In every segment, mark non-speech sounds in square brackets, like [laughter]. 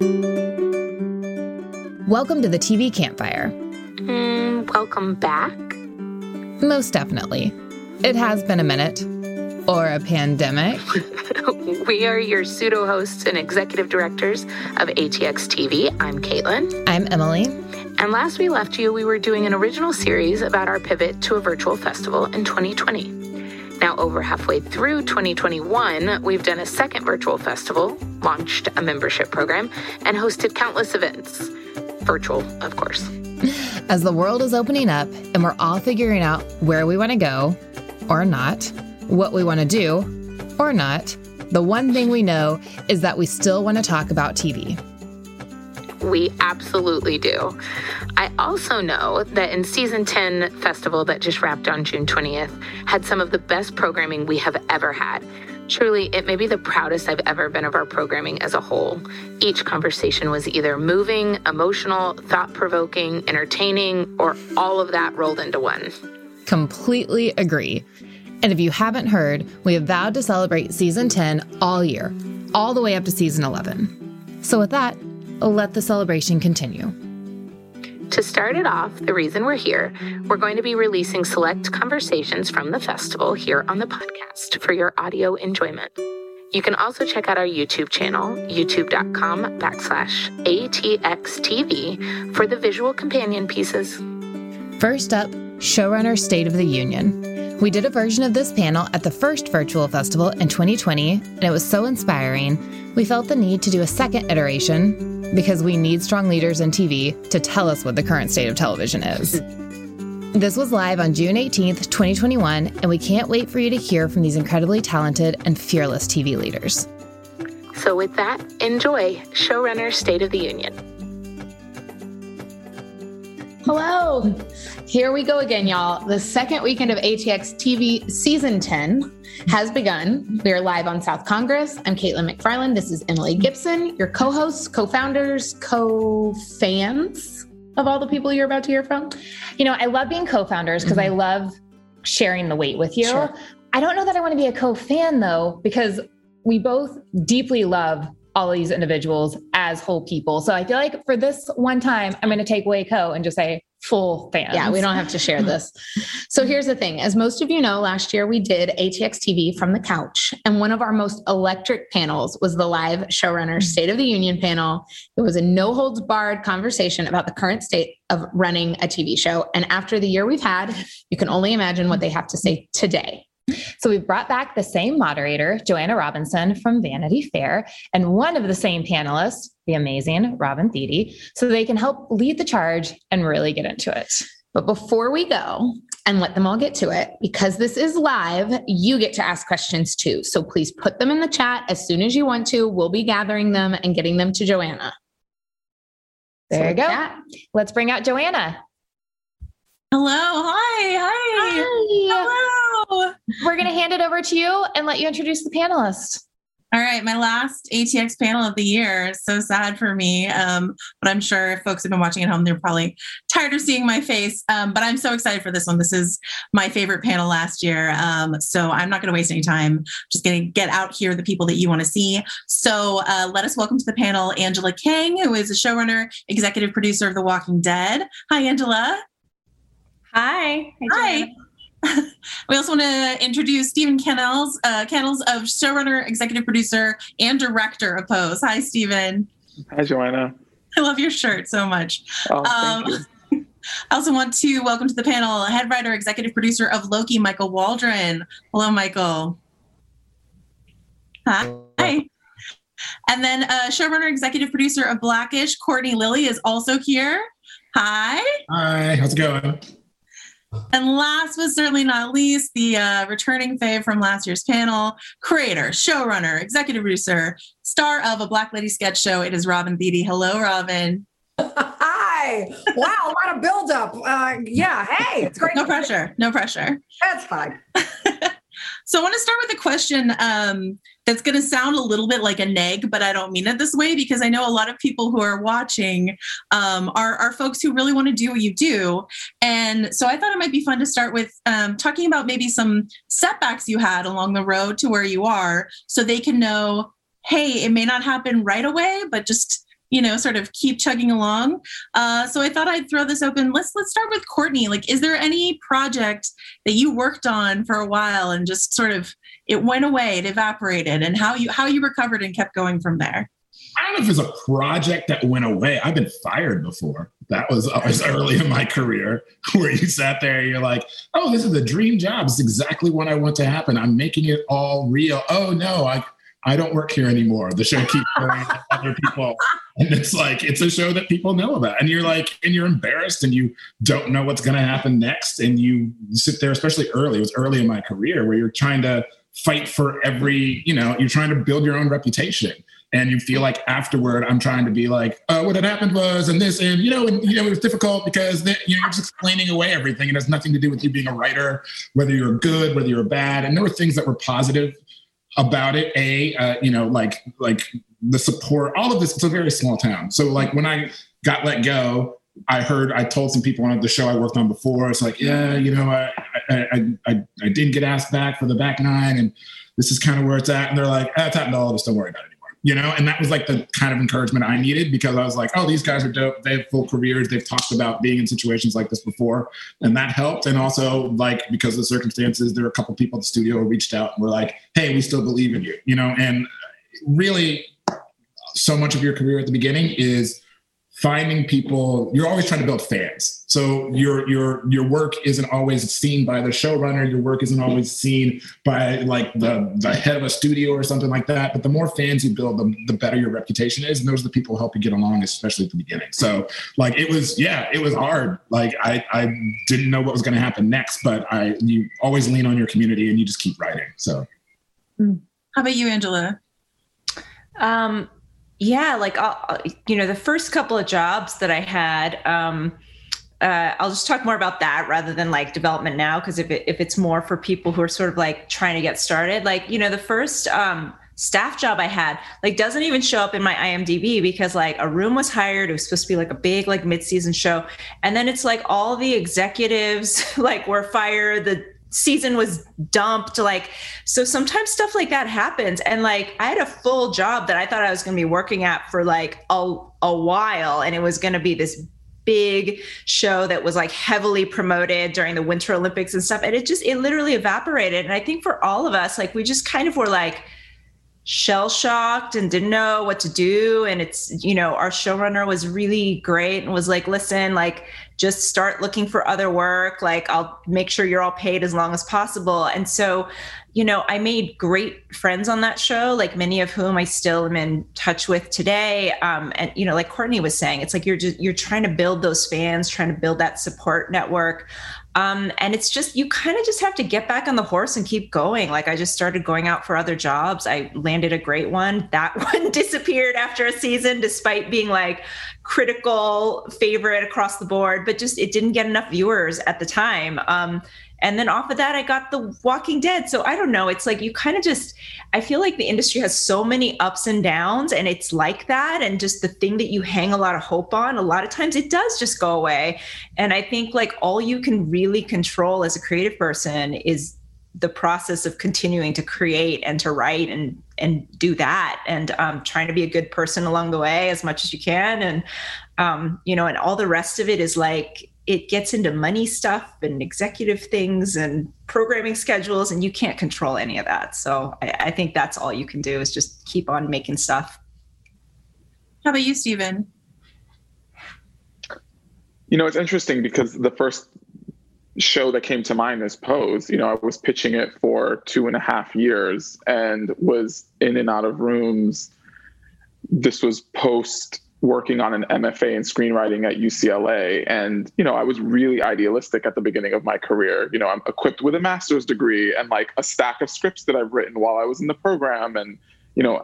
Welcome to the TV Campfire. Mm, welcome back. Most definitely. It has been a minute. Or a pandemic. [laughs] we are your pseudo hosts and executive directors of ATX TV. I'm Caitlin. I'm Emily. And last we left you, we were doing an original series about our pivot to a virtual festival in 2020. Now, over halfway through 2021, we've done a second virtual festival, launched a membership program, and hosted countless events. Virtual, of course. As the world is opening up and we're all figuring out where we want to go or not, what we want to do or not, the one thing we know is that we still want to talk about TV. We absolutely do. I also know that in season 10 festival that just wrapped on June 20th had some of the best programming we have ever had. Truly, it may be the proudest I've ever been of our programming as a whole. Each conversation was either moving, emotional, thought provoking, entertaining, or all of that rolled into one. Completely agree. And if you haven't heard, we have vowed to celebrate season 10 all year, all the way up to season 11. So, with that, let the celebration continue. To start it off, the reason we're here, we're going to be releasing select conversations from the festival here on the podcast for your audio enjoyment. You can also check out our YouTube channel, youtube.com backslash ATXTV, for the visual companion pieces. First up, Showrunner State of the Union. We did a version of this panel at the first virtual festival in 2020, and it was so inspiring, we felt the need to do a second iteration because we need strong leaders in TV to tell us what the current state of television is. [laughs] This was live on June 18th, 2021, and we can't wait for you to hear from these incredibly talented and fearless TV leaders. So, with that, enjoy Showrunner State of the Union. Hello. Here we go again, y'all. The second weekend of ATX TV season 10 has begun. We are live on South Congress. I'm Caitlin McFarland. This is Emily Gibson, your co hosts, co founders, co fans of all the people you're about to hear from. You know, I love being co founders because mm-hmm. I love sharing the weight with you. Sure. I don't know that I want to be a co fan though, because we both deeply love all these individuals as whole people. So I feel like for this one time, I'm going to take away co and just say, full fans. Yeah, we don't have to share this. [laughs] so here's the thing. As most of you know, last year we did ATX TV from the couch. And one of our most electric panels was the live showrunner mm-hmm. State of the Union panel. It was a no holds barred conversation about the current state of running a TV show. And after the year we've had, you can only imagine what they have to say today. So we've brought back the same moderator, Joanna Robinson from Vanity Fair, and one of the same panelists, the amazing Robin Thede, so they can help lead the charge and really get into it. But before we go and let them all get to it, because this is live, you get to ask questions too. So please put them in the chat as soon as you want to. We'll be gathering them and getting them to Joanna. There so you go. That, Let's bring out Joanna. Hello. Hi. Hi. Hi. Hello. We're going to hand it over to you and let you introduce the panelists. All right, my last ATX panel of the year. So sad for me. Um, but I'm sure if folks have been watching at home, they're probably tired of seeing my face. Um, but I'm so excited for this one. This is my favorite panel last year. Um, so I'm not going to waste any time. Just going to get out here the people that you want to see. So uh, let us welcome to the panel Angela Kang, who is a showrunner, executive producer of The Walking Dead. Hi, Angela. Hi. Hi. [laughs] we also want to introduce Steven Canals, uh, Canals of showrunner, executive producer, and director of Pose. Hi, Steven. Hi, Joanna. I love your shirt so much. Oh, thank um, you. [laughs] I also want to welcome to the panel head writer, executive producer of Loki, Michael Waldron. Hello, Michael. Hi. Hi. And then uh, showrunner, executive producer of Blackish, Courtney Lilly is also here. Hi. Hi. How's it going? And last but certainly not least, the uh, returning fave from last year's panel, creator, showrunner, executive producer, star of a Black Lady sketch show. It is Robin Thede. Hello, Robin. [laughs] Hi. Wow, a lot of buildup. Uh, yeah. Hey, it's great. No pressure. No pressure. That's fine. [laughs] so I want to start with a question. Um, that's going to sound a little bit like a neg, but I don't mean it this way because I know a lot of people who are watching um, are, are folks who really want to do what you do. And so I thought it might be fun to start with um, talking about maybe some setbacks you had along the road to where you are so they can know, hey, it may not happen right away, but just you know, sort of keep chugging along. Uh, so I thought I'd throw this open. Let's let's start with Courtney. Like, is there any project that you worked on for a while and just sort of it went away, it evaporated, and how you how you recovered and kept going from there? I don't know if it's a project that went away. I've been fired before. That was always early in my career [laughs] where you sat there and you're like, oh, this is a dream job. It's exactly what I want to happen. I'm making it all real. Oh no, I I don't work here anymore. The show keeps going to [laughs] other people. And it's like, it's a show that people know about. And you're like, and you're embarrassed and you don't know what's going to happen next. And you sit there, especially early, it was early in my career where you're trying to fight for every, you know, you're trying to build your own reputation. And you feel like afterward, I'm trying to be like, oh, what had happened was, and this, and you know, and you know, it was difficult because the, you know, you're just explaining away everything. It has nothing to do with you being a writer, whether you're good, whether you're bad. And there were things that were positive about it. A, uh, you know, like like the support, all of this. It's a very small town, so like when I got let go, I heard I told some people on the show I worked on before. It's like, yeah, you know, I I I, I didn't get asked back for the back nine, and this is kind of where it's at. And they're like, ah, it's happened to all of us. Don't worry about it anymore. you know and that was like the kind of encouragement i needed because i was like oh these guys are dope they have full careers they've talked about being in situations like this before and that helped and also like because of the circumstances there were a couple people at the studio who reached out and were like hey we still believe in you you know and really so much of your career at the beginning is finding people you're always trying to build fans. So your your your work isn't always seen by the showrunner. Your work isn't always seen by like the the head of a studio or something like that. But the more fans you build the, the better your reputation is. And those are the people who help you get along especially at the beginning. So like it was yeah it was hard. Like i i didn't know what was going to happen next but i you always lean on your community and you just keep writing so. How about you angela? Um yeah like I'll, you know the first couple of jobs that i had um uh, I'll just talk more about that rather than like development now because if, it, if it's more for people who are sort of like trying to get started like you know the first um, staff job I had like doesn't even show up in my IMDb because like a room was hired. It was supposed to be like a big like mid-season show, and then it's like all the executives [laughs] like were fired. The season was dumped like so sometimes stuff like that happens. And like i had a full job that i thought i was going to be working at for like a, a while. And it was going to be this big show that was like heavily promoted during the winter olympics and stuff. And it just it literally evaporated. And i think for all of us like we just kind of were like shell shocked and didn't know what to do. And it's you know our showrunner was really great and was like listen like just start looking for other work. Like i'll make sure you're all paid as long as possible. And so you know i made great friends on that show like many of whom i still am in touch with today. Um, and you know like courtney was saying it's like you're just you're trying to build those fans trying to build that support network um, and it's just, you kind of just have to get back on the horse and keep going. Like I just started going out for other jobs. I landed a great one. That [laughs] one disappeared after a season, despite being like critical favorite across the board, but just it didn't get enough viewers at the time. Um, and then off of that, I got The Walking Dead. So I don't know. It's like you kind of just, I feel like the industry has so many ups and downs, and it's like that. And just the thing that you hang a lot of hope on, a lot of times it does just go away. And I think like all you can really control as a creative person is the process of continuing to create and to write and and do that and um, trying to be a good person along the way as much as you can and um, you know and all the rest of it is like it gets into money stuff and executive things and programming schedules and you can't control any of that. So I, I, think that's all you can do is just keep on making stuff. How about you steven you know it's interesting because the first show that came to mind is pose. You know i was pitching it for two and a half years and was in and out of rooms. This was post working on an MFA in screenwriting at UCLA. And, you know, I was really idealistic at the beginning of my career. You know, I'm equipped with a master's degree and like a stack of scripts that I've written while I was in the program. And, you know,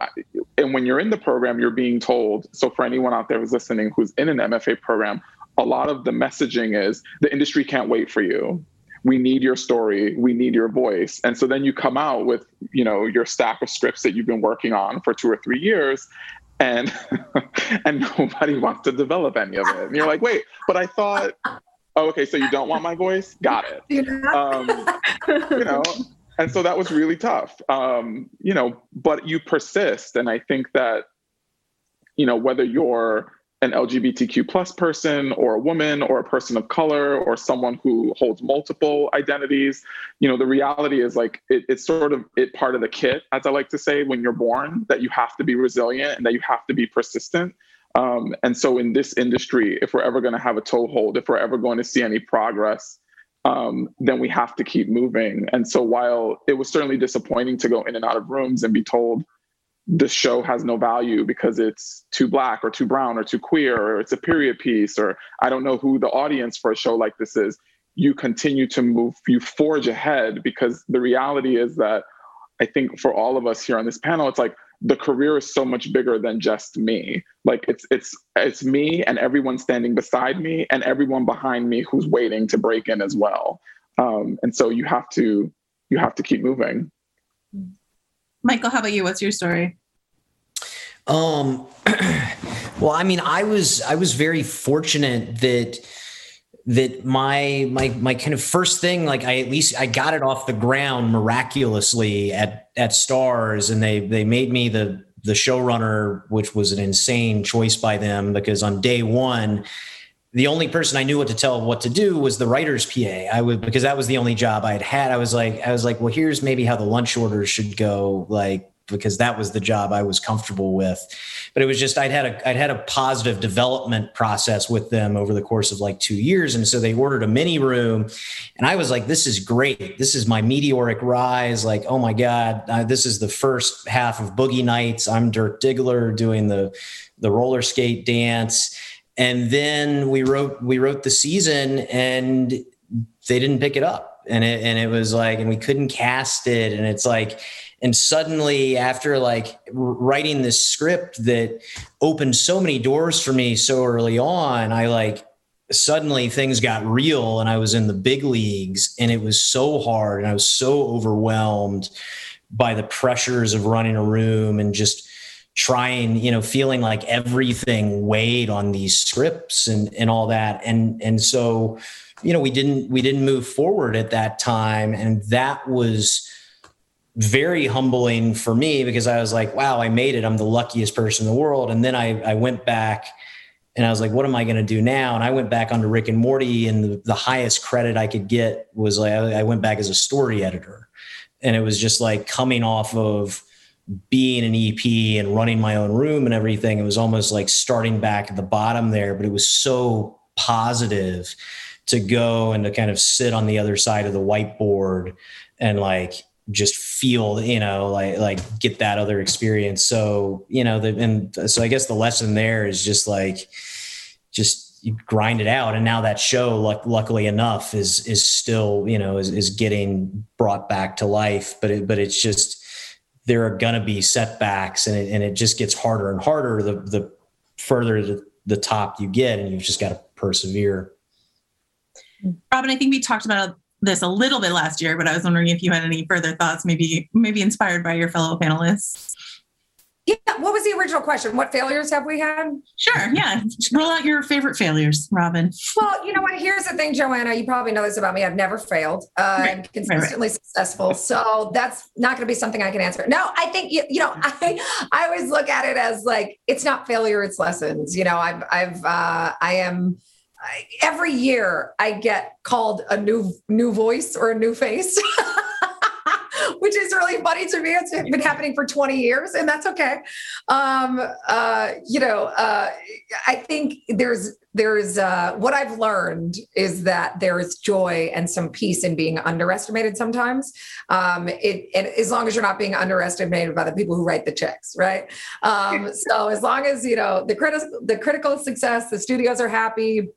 and when you're in the program, you're being told. So for anyone out there who's listening who's in an MFA program, a lot of the messaging is the industry can't wait for you we need your story we need your voice and so then you come out with you know your stack of scripts that you've been working on for two or three years and [laughs] and nobody wants to develop any of it. And you're like, wait, but I thought, oh, okay, so you don't want my voice? Got it. [laughs] Um, you know, and so that was really tough. Um, you know, but you persist, and I think that you know, whether you're an LGBTQ plus person or a woman or a person of color or someone who holds multiple identities, you know, the reality is like it, it's sort of it part of the kit, as I like to say, when you're born, that you have to be resilient and that you have to be persistent. Um, and so in this industry, if we're ever going to have a toehold, if we're ever going to see any progress, um, then we have to keep moving. And so while it was certainly disappointing to go in and out of rooms and be told, the show has no value because it's too black or too brown or too queer or it's a period piece or I don't know who the audience for a show like this is. You continue to move, you forge ahead because the reality is that I think for all of us here on this panel, it's like the career is so much bigger than just me. Like it's it's it's me and everyone standing beside me and everyone behind me who's waiting to break in as well. Um, and so you have to you have to keep moving. Michael, how about you? What's your story? Um, [clears throat] well, I mean, I was I was very fortunate that that my my my kind of first thing like I at least I got it off the ground miraculously at at Starz and they they made me the the showrunner which was an insane choice by them because on day 1 the only person I knew what to tell what to do was the writer's PA. I would because that was the only job I had had. I was like I was like, well, here's maybe how the lunch orders should go. Like because that was the job I was comfortable with. But it was just I'd had a I'd had a positive development process with them over the course of like two years, and so they ordered a mini room, and I was like, "This is great. This is my meteoric rise. Like, oh my god, this is the first half of Boogie Nights. I'm Dirk Diggler doing the the roller skate dance." And then we wrote we wrote the season, and they didn't pick it up, and it and it was like, and we couldn't cast it, and it's like and suddenly after like writing this script that opened so many doors for me so early on i like suddenly things got real and i was in the big leagues and it was so hard and i was so overwhelmed by the pressures of running a room and just trying you know feeling like everything weighed on these scripts and and all that and and so you know we didn't we didn't move forward at that time and that was very humbling for me because I was like, wow, I made it. I'm the luckiest person in the world. And then I, I went back and I was like, what am I going to do now? And I went back onto Rick and Morty, and the, the highest credit I could get was like, I went back as a story editor. And it was just like coming off of being an EP and running my own room and everything. It was almost like starting back at the bottom there, but it was so positive to go and to kind of sit on the other side of the whiteboard and like just feel you know like like get that other experience so you know the, and so i guess the lesson there is just like just grind it out and now that show luck, luckily enough is is still you know is, is getting brought back to life but it, but it's just there are going to be setbacks and it, and it just gets harder and harder the the further the, the top you get and you've just got to persevere Robin, I think we talked about this a little bit last year, but I was wondering if you had any further thoughts, maybe maybe inspired by your fellow panelists. Yeah. What was the original question? What failures have we had? Sure. Yeah. Roll out your favorite failures, Robin. Well, you know what? Here's the thing, Joanna. You probably know this about me. I've never failed. Uh, right. I'm consistently right, right. successful. So that's not going to be something I can answer. No, I think you, you know. [laughs] I I always look at it as like it's not failure, it's lessons. You know, I've I've uh, I am every year I get called a new new voice or a new face. [laughs] which is really funny to me. It's been happening for 20 years, and that's okay. Um, uh, you know, uh, I think there's there's uh, what I've learned is that there is joy and some peace in being underestimated sometimes. Um, it, and as long as you're not being underestimated by the people who write the checks, right? Um, [laughs] so as long as you know the critical the critical success, the studios are happy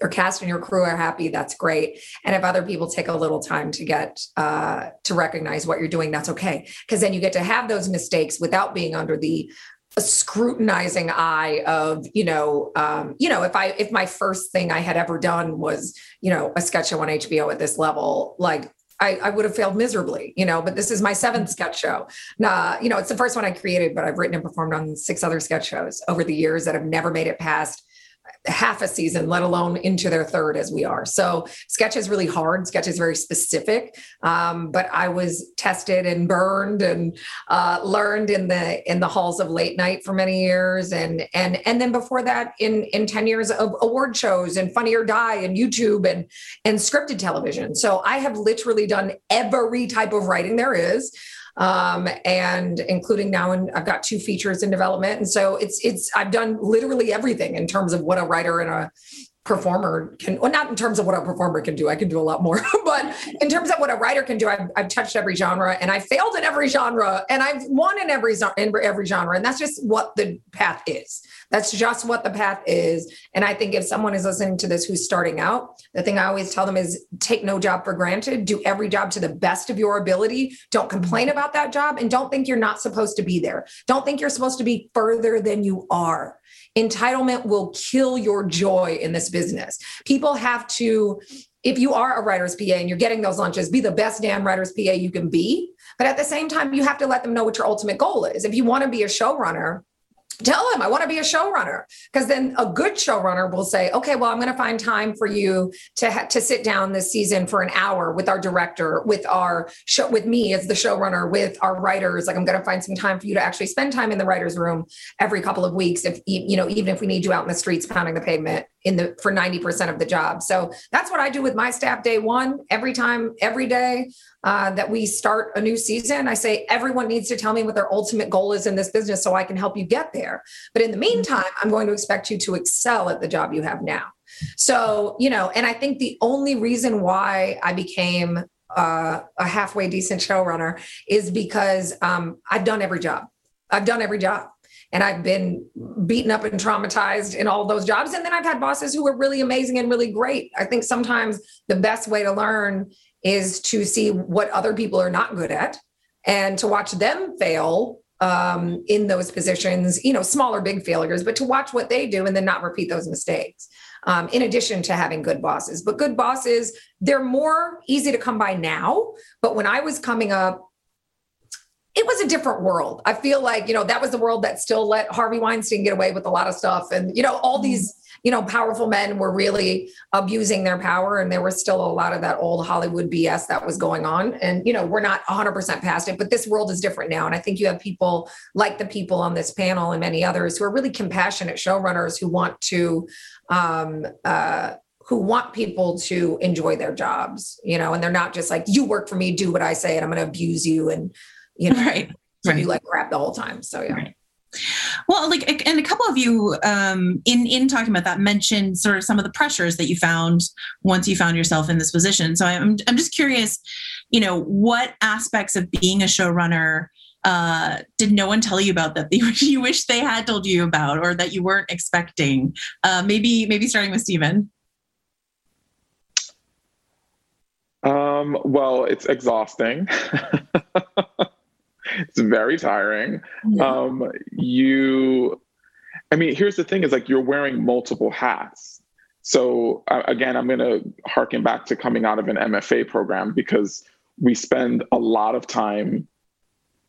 your cast and your crew are happy, that's great. And if other people take a little time to get uh, to recognize what you're doing, that's okay. Because then you get to have those mistakes without being under the scrutinizing eye of you know um, you know if i if my first thing i had ever done was you know a sketch show on hbo at this level like I, I, would have failed miserably, you know, but this is my seventh sketch show. Nah, you know, it's the first one I created, but I've written and performed on six other sketch shows over the years that have never made it past half a season, let alone into their third as we are. So sketch is really hard. Sketch is very specific. Um, but I was tested and burned and uh, learned in the in the halls of late night for many years, and and and then before that, in in ten years of award shows and Funny or Die and YouTube and and scripted television. So I have literally done every type of writing there is um, and including now, and I've got two features in development. And so it's it's I've done literally everything in terms of what a writer and a performer can well not in terms of what a performer can do. I can do a lot more [laughs] but in terms of what a writer can do I've, I've touched every genre and i failed in every genre and i've won in every in every genre. And that's just what the path is that's just what the path is and i think if someone is listening to this who's starting out the thing i always tell them is take no job for granted do every job to the best of your ability don't complain mm-hmm. about that job and don't think you're not supposed to be there don't think you're supposed to be further than you are Entitlement will kill your joy in this business. People have to, if you are a writer's PA and you're getting those lunches, be the best damn writer's PA you can be. But at the same time, you have to let them know what your ultimate goal is. If you want to be a showrunner, tell him I want to be a showrunner because then a good showrunner will say, okay, well, I'm going to find time for you to ha- to sit down this season for an hour with our director, with our show, with me as the showrunner, with our writers. Like I'm going to find some time for you to actually spend time in the writers' room every couple of weeks. If you know, even if we need you out in the streets pounding the pavement in the for 90% of the job. So that's what I do with my staff day one every time, every day uh, that we start a new season. I say everyone needs to tell me what their ultimate goal is in this business so I can help you get there. But in the meantime, I'm going to expect you to excel at the job you have now. So, you know, and I think the only reason why I became uh, a halfway decent showrunner is because um, I've done every job. I've done every job and I've been beaten up and traumatized in all those jobs. And then I've had bosses who were really amazing and really great. I think sometimes the best way to learn is to see what other people are not good at and to watch them fail um, in those positions, you know, small or big failures, but to watch what they do and then not repeat those mistakes. Um, in addition to having good bosses, but good bosses, they're more easy to come by now. But when I was coming up, it was a different world. I feel like, you know, that was the world that still let Harvey Weinstein get away with a lot of stuff. And, you know, all mm-hmm. these, you know, powerful men were really abusing their power. And there was still a lot of that old Hollywood BS that was going on. And, you know, we're not 100% past it, but this world is different now. And I think you have people like the people on this panel and many others who are really compassionate showrunners who want to, um, uh, who want people to enjoy their jobs, you know, and they're not just like, you work for me, do what I say, and I'm going to abuse you. And, you know, right. So right. you like crap the whole time. So yeah. Right. Well, like, and a couple of you um, in in talking about that mentioned sort of some of the pressures that you found once you found yourself in this position. So I'm I'm just curious, you know, what aspects of being a showrunner uh, did no one tell you about that [laughs] you wish they had told you about or that you weren't expecting? Uh, maybe maybe starting with Steven. Um, well, it's exhausting. [laughs] it's very tiring. Yeah. Um, you, I mean, here's the thing: is like you're wearing multiple hats. So uh, again, I'm going to harken back to coming out of an MFA program because we spend a lot of time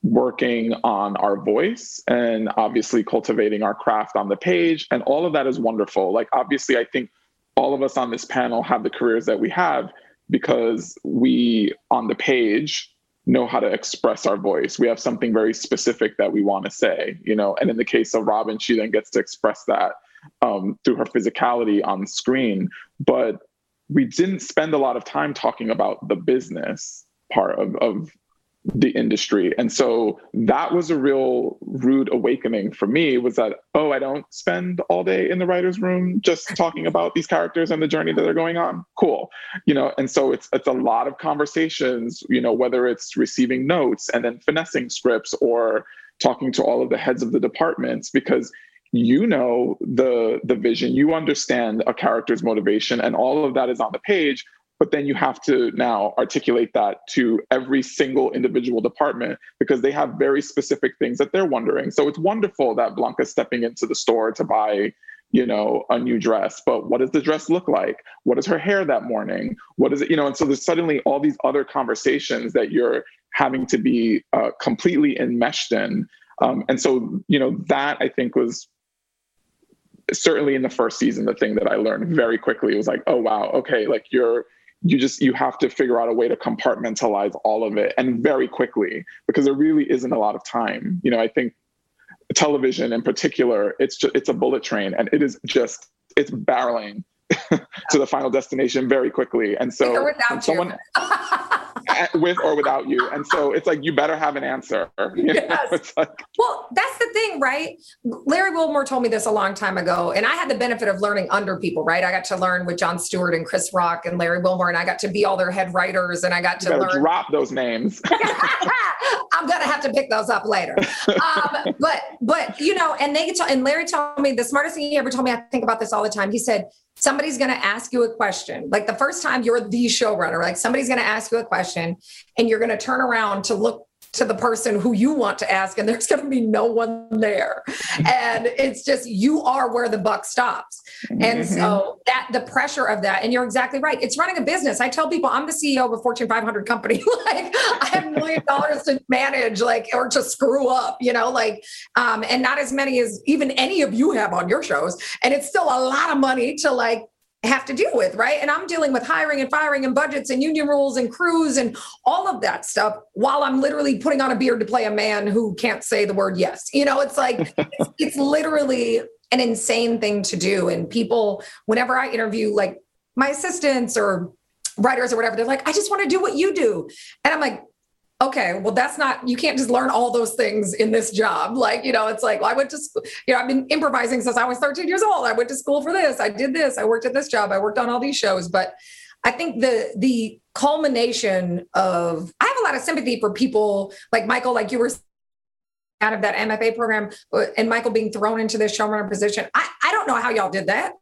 working on our voice and obviously cultivating our craft on the page and all of that is wonderful like obviously i think all of us on this panel have the careers that we have because we on the page know how to express our voice. We have something very specific that we want to say, you know. And in the case of Robin, she then gets to express that um, through her physicality on screen. But we didn't spend a lot of time talking about the business part of, of the industry. And so that was a real rude awakening for me was that, oh, I don't spend all day in the writer's room just talking about these characters and the journey that they're going on. Cool. You know, and so it's it's a lot of conversations, you know, whether it's receiving notes and then finessing scripts or talking to all of the heads of the departments because you know the the vision you understand a character's motivation and all of that is on the page but then you have to now articulate that to every single individual department because they have very specific things that they're wondering. So it's wonderful that Blanca's stepping into the store to buy you know a new dress but what does the dress look like? What is her hair that morning? What is it you know and so there's suddenly all these other conversations that you're having to be uh, completely enmeshed in. Um, and so you know that i think was certainly in the first season, the thing that I learned very quickly was like, oh wow, okay, like you're you just you have to figure out a way to compartmentalize all of it and very quickly because there really isn't a lot of time. You know, I think television in particular, it's just it's a bullet train and it is just it's barreling [laughs] to the final destination very quickly. And so someone [laughs] [laughs] with or without you. And so it's like you better have an answer. [laughs] You yes. Like, well, that's the thing, right? Larry Wilmore told me this a long time ago, and I had the benefit of learning under people, right? I got to learn with Jon Stewart and Chris Rock and Larry Wilmore, and I got to be all their head writers, and I got to learn. Drop those names. [laughs] I'm gonna have to pick those up later. Um, but but you know, and they and Larry told me the smartest thing he ever told me. I think about this all the time. He said somebody's going to ask you a question. Like the first time you're the showrunner, like somebody's going to ask you a question and you're going to turn around to look to the person who you want to ask and there's going to be no one there. And it's just you are where the buck stops. And mm-hmm. so that the pressure of that and you're exactly right it's running a business. I tell people i'm the ceo of a fortune 500 company. [laughs] Like i have a million dollars to manage like or to screw up you know like um and not as many as even any of you have on your shows. And it's still a lot of money to like have to deal with, right? And I'm dealing with hiring and firing and budgets and union rules and crews and all of that stuff while I'm literally putting on a beard to play a man who can't say the word yes. You know, it's like, [laughs] it's, it's literally an insane thing to do. And people, whenever I interview like my assistants or writers or whatever, they're like, I just want to do what you do. And I'm like, okay, well, that's not, you can't just learn all those things in this job. Like, you know, it's like, well, I went to school, you know, I've been improvising since I was 13 years old. I went to school for this. I did this. I worked at this job. I worked on all these shows. But I think the, the culmination of, I have a lot of sympathy for people like Michael, like you were out of that MFA program uh, and Michael being thrown into this showrunner position. I, I don't know how y'all did that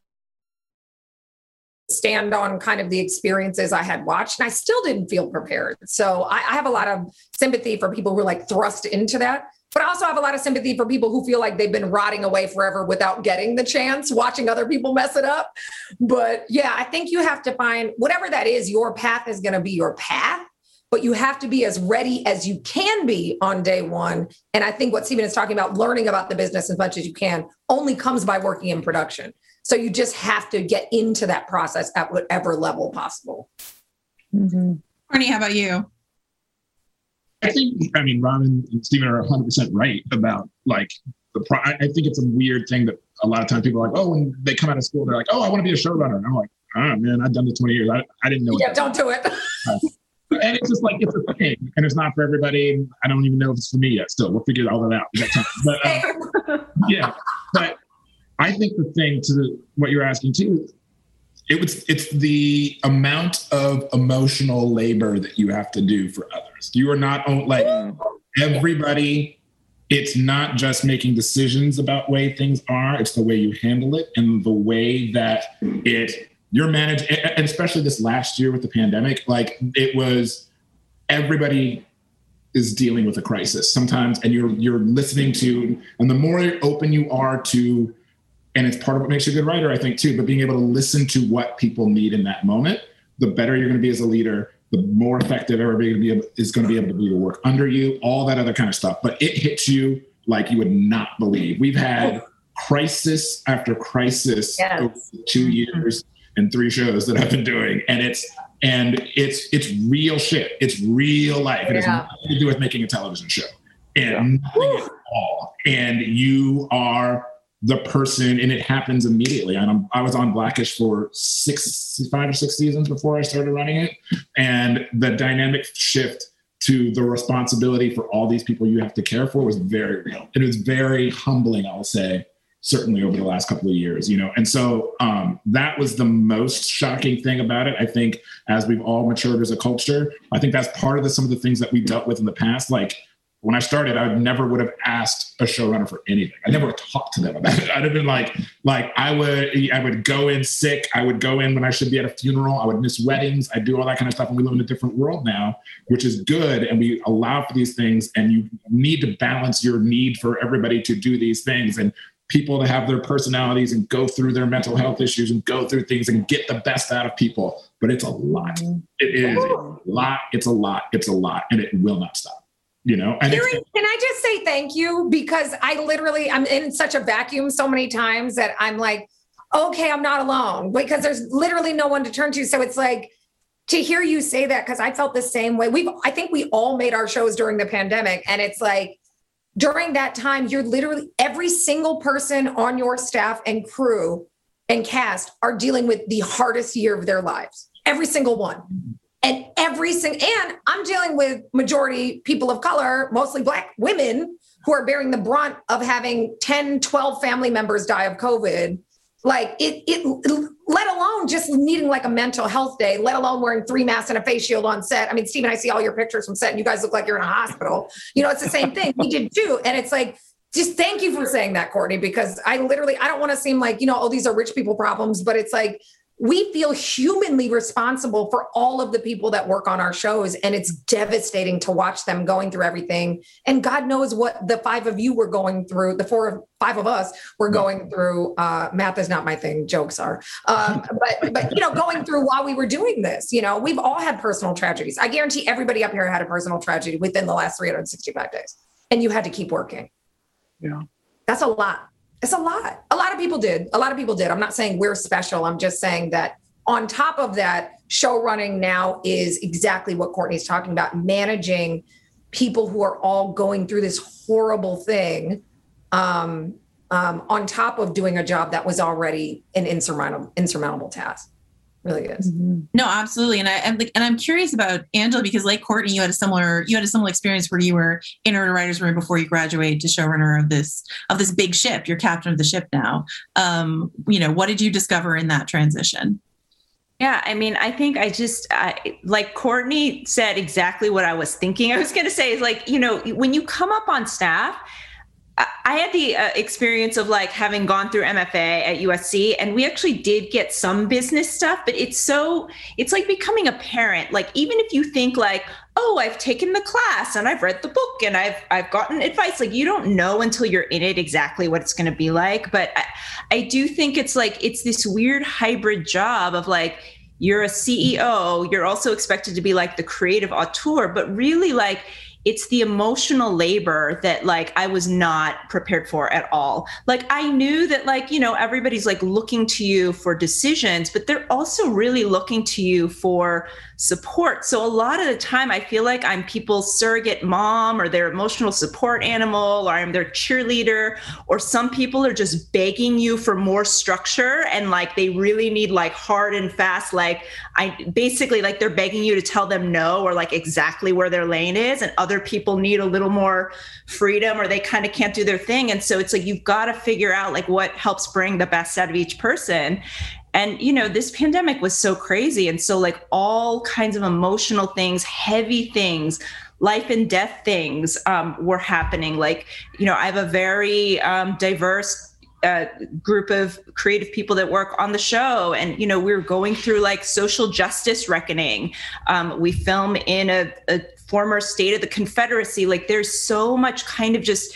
stand on kind of the experiences I had watched, and I still didn't feel prepared. So I, I have a lot of sympathy for people who are like thrust into that. But I also have a lot of sympathy for people who feel like they've been rotting away forever without getting the chance, watching other people mess it up. But yeah, I think you have to find whatever that is, your path is going to be your path but you have to be as ready as you can be on day one. And I think what Steven is talking about, learning about the business as much as you can, only comes by working in production. So you just have to get into that process at whatever level possible. Mm-hmm. Courtney, how about you? I think, I mean, Robin and Steven are 100% right about like the pro- I think it's a weird thing that a lot of times people are like, oh, when they come out of school, they're like, oh, I want to be a showrunner. And I'm like, oh, man, I've done this 20 years. I, I didn't know. Yeah, don't do it. and it's just like, it's a thing and it's not for everybody. I don't even know if it's for me yet still. We'll figure all that out. [laughs] But, uh, yeah. But I think the thing to the, what you're asking too, it was it's the amount of emotional labor that you have to do for others. You are not like mm. everybody. It's not just making decisions about way things are. It's the way you handle it and the way that it you're managed. And especially this last year with the pandemic, like it was everybody is dealing with a crisis sometimes, and you're you're listening to, and the more open you are to and it's part of what makes you a good writer, I think, too. But being able to listen to what people need in that moment, the better you're going to be as a leader, the more effective everybody able, is going to be able to do the work under you, all that other kind of stuff. But it hits you like you would not believe. We've had crisis after crisis yes. over two mm-hmm. years and three shows that I've been doing, and it's and it's it's real shit. It's real life. It yeah. has nothing to do with making a television show, and yeah. nothing at all. And you are the person and it happens immediately. And i was on blackish for six five or six seasons before i started running it. And the dynamic shift to the responsibility for all these people you have to care for was very real. And it was very humbling i'll say certainly over the last couple of years you know? And so um, that was the most shocking thing about it. I think as we've all matured as a culture i think that's part of the, some of the things that we dealt with in the past like when I started, I never would have asked a showrunner for anything. I never talked to them about it. I'd have been like, like I would, I would go in sick. I would go in when I should be at a funeral. I would miss weddings. I do all that kind of stuff. And we live in a different world now, which is good. And we allow for these things. And you need to balance your need for everybody to do these things and people to have their personalities and go through their mental health issues and go through things and get the best out of people. But it's a lot. Mm-hmm. It is a lot. It's a lot. It's a lot, and it will not stop you know and can i just say thank you? Because i literally i'm in such a vacuum so many times that i'm like okay i'm not alone. Because there's literally no one to turn to. So it's like to hear you say that because i felt the same way. We've i think we all made our shows during the pandemic. And it's like during that time you're literally every single person on your staff and crew and cast are dealing with the hardest year of their lives. Every single one and every single and i'm dealing with majority people of color mostly black women who are bearing the brunt of having 10 12 family members die of covid. Like it, it let alone just needing like a mental health day let alone wearing three masks and a face shield on set. I mean Steven, i see all your pictures from set and you guys look like you're in a hospital. You know it's the same thing. We did too. And it's like just thank you for saying that courtney because i literally i don't want to seem like you know oh these are rich people problems but it's like we feel humanly responsible for all of the people that work on our shows and it's devastating to watch them going through everything. And god knows what the five of you were going through the four five of us were going through uh, math is not my thing jokes are. Um, [laughs] but but you know going through while we were doing this you know we've all had personal tragedies. I guarantee everybody up here had a personal tragedy within the last 365 days and you had to keep working. Yeah. That's a lot it's a lot. A lot of people did. A lot of people did. I'm not saying we're special. I'm just saying that on top of that, show running now is exactly what Courtney's talking about managing people who are all going through this horrible thing um, um, on top of doing a job that was already an insurmountable, insurmountable task really is. Mm-hmm. No, absolutely. And I am like, and I'm curious about Angela because like Courtney, you had a similar, you had a similar experience where you were in a writer's room before you graduated to showrunner of this, of this big ship. You're captain of the ship now. Um, you know, what did you discover in that transition? Yeah, I mean, I think I just I, like Courtney said exactly what I was thinking. I was going to say is like, you know, when you come up on staff, I had the uh, experience of like having gone through MFA at USC, and we actually did get some business stuff, but it's so, it's like becoming a parent. Like, even if you think, like, oh, I've taken the class and I've read the book and I've I've gotten advice. Like you don't know until you're in it exactly what it's going to be like. But I, I do think it's like it's this weird hybrid job of like you're a CEO, you're also expected to be like the creative auteur, but really like it's the emotional labor that like I was not prepared for at all. Like I knew that like, you know, everybody's like looking to you for decisions, but they're also really looking to you for support. So a lot of the time I feel like I'm people's surrogate mom or their emotional support animal or I'm their cheerleader or some people are just begging you for more structure and like they really need like hard and fast like I basically like they're begging you to tell them no or like exactly where their lane is and other people need a little more freedom or they kind of can't do their thing and so it's like you've got to figure out like what helps bring the best out of each person and you know this pandemic was so crazy. And so like all kinds of emotional things heavy things life and death things um, were happening. Like you know i have a very um, diverse uh, group of creative people that work on the show. And you know we are going through like social justice reckoning. Um, we film in a, a former state of the confederacy. Like there's so much kind of just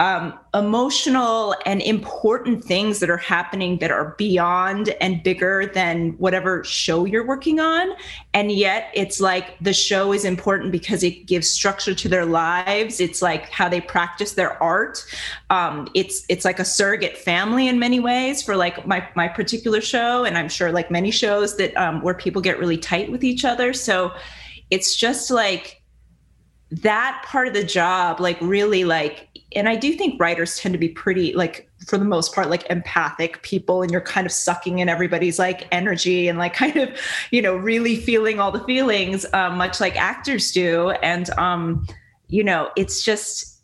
um, emotional and important things that are happening that are beyond and bigger than whatever show you're working on. And yet it's like the show is important because it gives structure to their lives. It's like how they practice their art. Um, it's it's like a surrogate family in many ways for like my my particular show, and I'm sure like many shows that um, where people get really tight with each other. So it's just like that part of the job like really like and i do think writers tend to be pretty like for the most part like empathic people and you're kind of sucking in everybody's like energy and like [laughs] kind of you know really feeling all the feelings um, much like actors do. And um you know it's just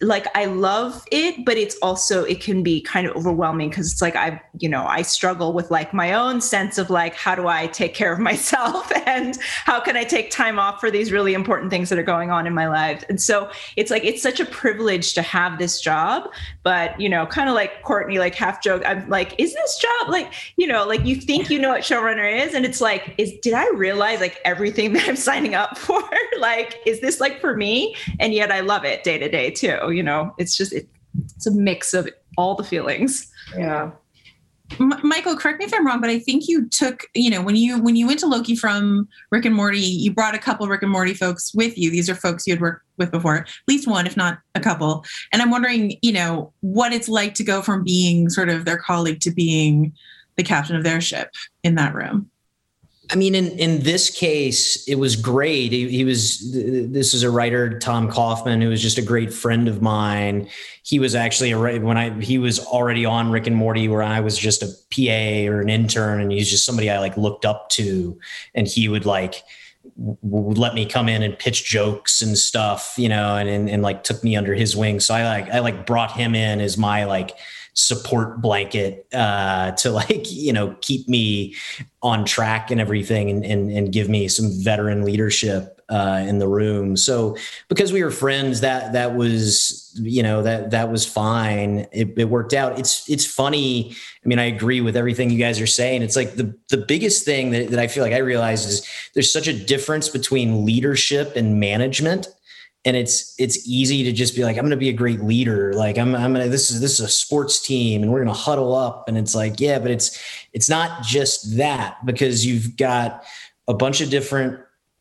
like I love it, but it's also it can be kind of overwhelming because it's like I, you know, I struggle with like my own sense of like how do I take care of [laughs] myself and how can I take time off for these really important things that are going on in my life. And so it's like it's such a privilege to have this job, but you know, kind of like Courtney, like half joke, I'm like, is this job like, you know, like you think you know what showrunner is, and it's like, is did I realize like everything [laughs] that I'm signing up for? [laughs] like, is this like for me? And yet I love it day to day too you know it's just it, it's a mix of all the feelings yeah M- Michael, correct me if I'm wrong, but I think you took, you know, when you when you went to Loki from Rick and Morty, you brought a couple Rick and Morty folks with you. These are folks you had worked with before, at least one, if not a couple. And I'm wondering, you know, what it's like to go from being sort of their colleague to being the captain of their ship in that room. I mean, in in this case, it was great. He, he, was this is a writer, Tom Kauffman, who was just a great friend of mine. He was actually a when I he was already on Rick and Morty, where I was just a PA or an intern, and he's just somebody I like looked up to, and he would like would let me come in and pitch jokes and stuff, you know, and, and and like took me under his wing. So I like I like brought him in as my like support blanket uh, to like [laughs] you know keep me on track and everything and, and, and give me some veteran leadership uh, in the room. So because we were friends that that was you know that that was fine. It, it worked out. It's it's funny. I mean i agree with everything you guys are saying. It's like the the biggest thing that, that i feel like i realize is there's such a difference between leadership and management and it's it's easy to just be like i'm going to be a great leader. Like i'm i'm gonna this is this is a sports team and we're going to huddle up. And it's like yeah but it's it's not just that because you've got a bunch of different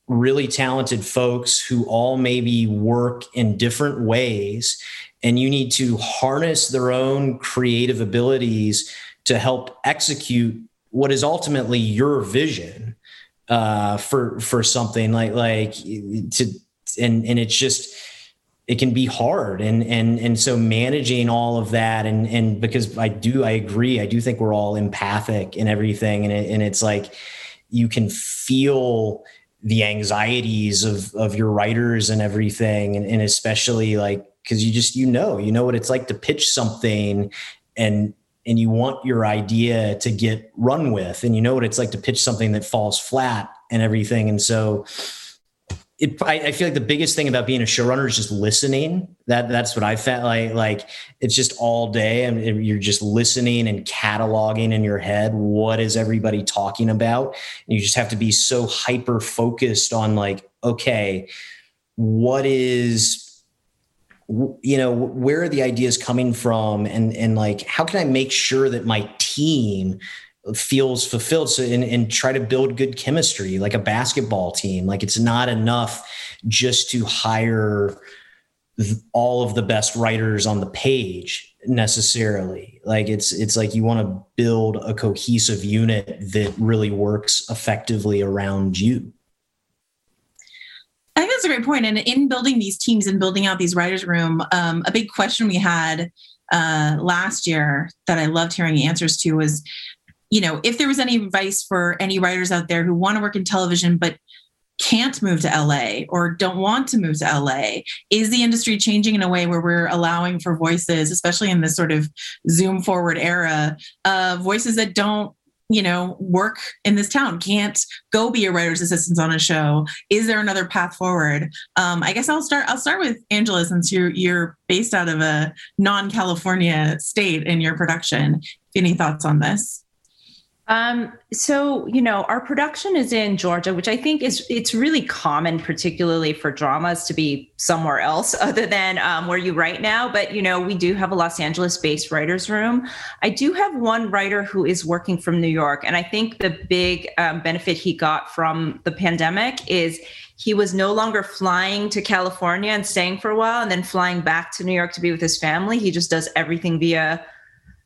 really talented folks who all maybe work in different ways. And you need to harness their own creative abilities to help execute what is ultimately your vision uh, for for something like like to and and it's just it can be hard. And and and so managing all of that and and because I do I agree. I do think we're all empathic and everything. And it, and it's like you can feel the anxieties of of your writers and everything. And, and especially like because you just you know you know what it's like to pitch something and and you want your idea to get run with. And you know what it's like to pitch something that falls flat and everything. And so it, I, I, feel like the biggest thing about being a showrunner is just listening. That that's what I felt like. Like it's just all day, and you're just listening and cataloging in your head what is everybody talking about. And you just have to be so hyper focused on like, okay, what is you know where are the ideas coming from and and like how can i make sure that my team feels fulfilled. So and, and try to build good chemistry like a basketball team. Like it's not enough just to hire all of the best writers on the page necessarily. Like it's it's like you want to build a cohesive unit that really works effectively around you. I think that's a great point. And in building these teams and building out these writers' room, um, a big question we had uh, last year that I loved hearing answers to was you know, if there was any advice for any writers out there who want to work in television but can't move to LA or don't want to move to LA? Is the industry changing in a way where we're allowing for voices, especially in this sort of Zoom forward era, uh, voices that don't you know work in this town? Can't go be a writer's assistant on a show? Is there another path forward? Um, i guess i'll start i'll start with angela since you're you're based out of a non-california state in your production. Any thoughts on this um, so you know, our production is in Georgia, which I think is it's really common, particularly for dramas, to be somewhere else [laughs] other than um, where you write now. But you know, we do have a Los Angeles-based writers' room. I do have one writer who is working from New York, and I think the big um, benefit he got from the pandemic is he was no longer flying to California and staying for a while and then flying back to New York to be with his family. He just does everything via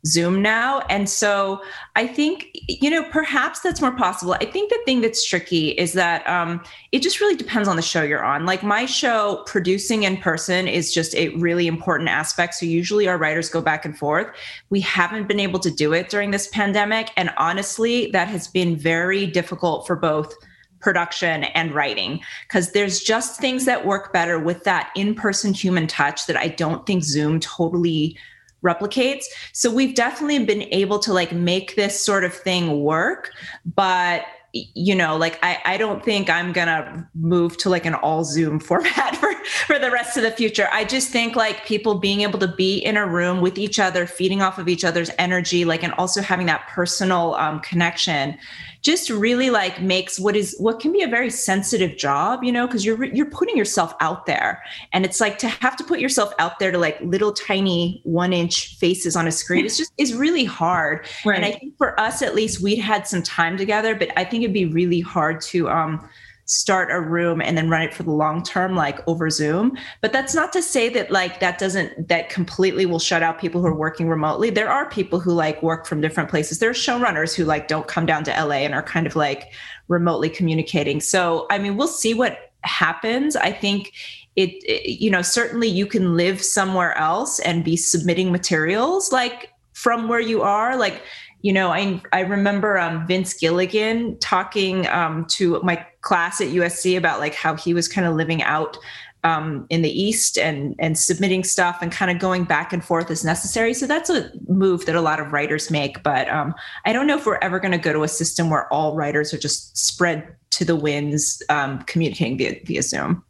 Zoom now. And so I think, you know, perhaps that's more possible. I think the thing that's tricky is that um, it just really depends on the show you're on. Like my show, producing in person is just a really important aspect. So usually our writers go back and forth. We haven't been able to do it during this pandemic. And honestly, that has been very difficult for both production and writing because there's just things that work better with that in-person human touch that I don't think Zoom totally replicates. So we've definitely been able to like make this sort of thing work, but you know like I, I don't think i'm gonna move to like an all zoom [laughs] format for for the rest of the future i just think like people being able to be in a room with each other feeding off of each other's energy like and also having that personal um, connection just really like makes what is what can be a very sensitive job you know because you're you're putting yourself out there and it's like to have to put yourself out there to like little tiny one inch faces on a screen it's [laughs] just is really hard right. and i think for us at least we'd had some time together but i think it'd be really hard to um start a room and then run it for the long term like over zoom. But that's not to say that like that doesn't that completely will shut out people who are working remotely. There are people who like work from different places. There are showrunners who like don't come down to la and are kind of like remotely communicating. So i mean we'll see what happens. I think it, it you know certainly you can live somewhere else and be submitting materials like from where you are. Like you know, I I remember um, Vince Gilligan talking um, to my class at USC about like how he was kind of living out um, in the East and and submitting stuff and kind of going back and forth as necessary. So that's a move that a lot of writers make. But um, I don't know if we're ever going to go to a system where all writers are just spread to the winds, um, communicating via via Zoom.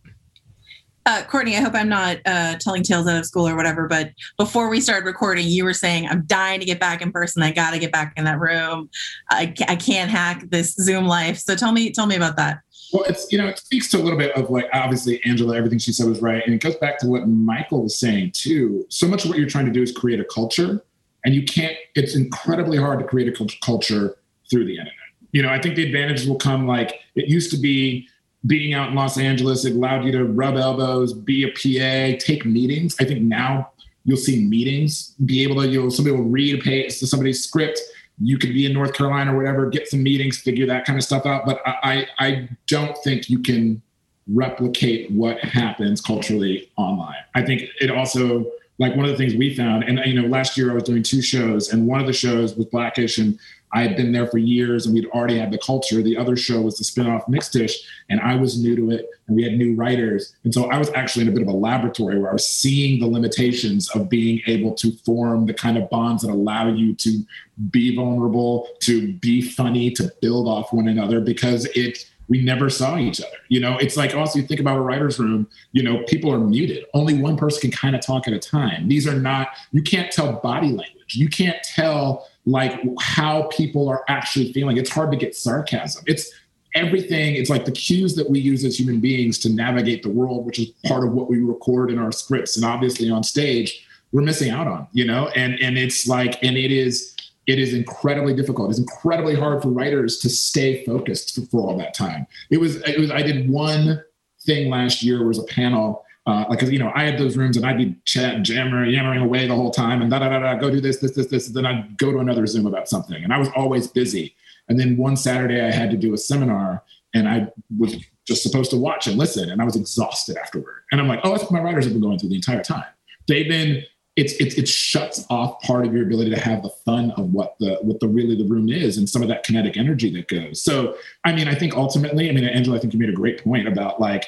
Uh, Courtney, I hope I'm not uh, telling tales out of school or whatever, but before we started recording, you were saying, I'm dying to get back in person. I got to get back in that room. I, I can't hack this Zoom life. So tell me, tell me about that. Well, it's, you know, it speaks to a little bit of like, obviously, Angela, everything she said was right. And it goes back to what Michael was saying too. So much of what you're trying to do is create a culture, and you can't, it's incredibly hard to create a culture through the internet. You know, I think the advantages will come like it used to be being out in Los Angeles, it allowed you to rub elbows, be a PA, take meetings. I think now you'll see meetings, be able to, you know, somebody will read a page to somebody's script. You could be in North Carolina or whatever, get some meetings, figure that kind of stuff out. But I, I don't think you can replicate what happens culturally online. I think it also, like one of the things we found, and you know, last year I was doing two shows, and one of the shows was Blackish, and I had been there for years and we'd already had the culture. The other show was the spinoff Mixed-ish, and I was new to it, and we had new writers. And so I was actually in a bit of a laboratory where I was seeing the limitations of being able to form the kind of bonds that allow you to be vulnerable, to be funny, to build off one another because it we never saw each other. You know, it's like also you think about a writer's room, you know, people are muted. Only one person can kind of talk at a time. These are not, you can't tell body language. You can't tell like how people are actually feeling. It's hard to get sarcasm. It's everything. It's like the cues that we use as human beings to navigate the world, which is part of what we record in our scripts and obviously on stage, we're missing out on, you know? And and it's like, and it is it is incredibly difficult. It's incredibly hard for writers to stay focused for, for all that time. It was it was I did one thing last year was a panel uh, like, you know, I had those rooms and I'd be chat, jammer yammering away the whole time and da da da da, go do this, this, this, this. And then I'd go to another Zoom about something. And I was always busy. And then one Saturday I had to do a seminar and I was just supposed to watch and listen. And I was exhausted afterward. And I'm like, oh, that's what my writers have been going through the entire time. They've been, it's, it's, it shuts off part of your ability to have the fun of what the, what the really the room is and some of that kinetic energy that goes. So, I mean, I think ultimately, I mean, Angela, I think you made a great point about like,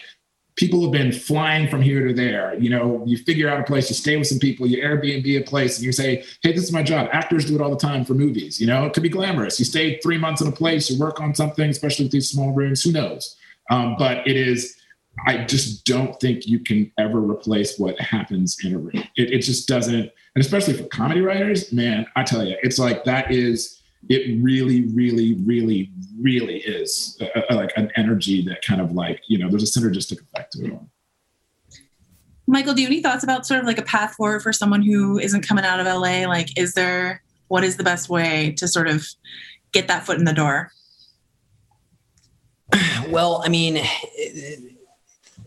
people have been flying from here to there. You know, you figure out a place to stay with some people, you Airbnb a place, and you say, hey, this is my job. Actors do it all the time for movies. You know, it could be glamorous. You stay three months in a place, you work on something, especially with these small rooms. Who knows? Um, but it is. I just don't think you can ever replace what happens in a room. It, it just doesn't, and especially for comedy writers, man, I tell you, it's like that is it really, really, really, really is a, a, like an energy that kind of like, you know, there's a synergistic effect to it all. Michael, do you have any thoughts about sort of like a path forward for someone who isn't coming out of LA? Like, is there, what is the best way to sort of get that foot in the door? Well, I mean,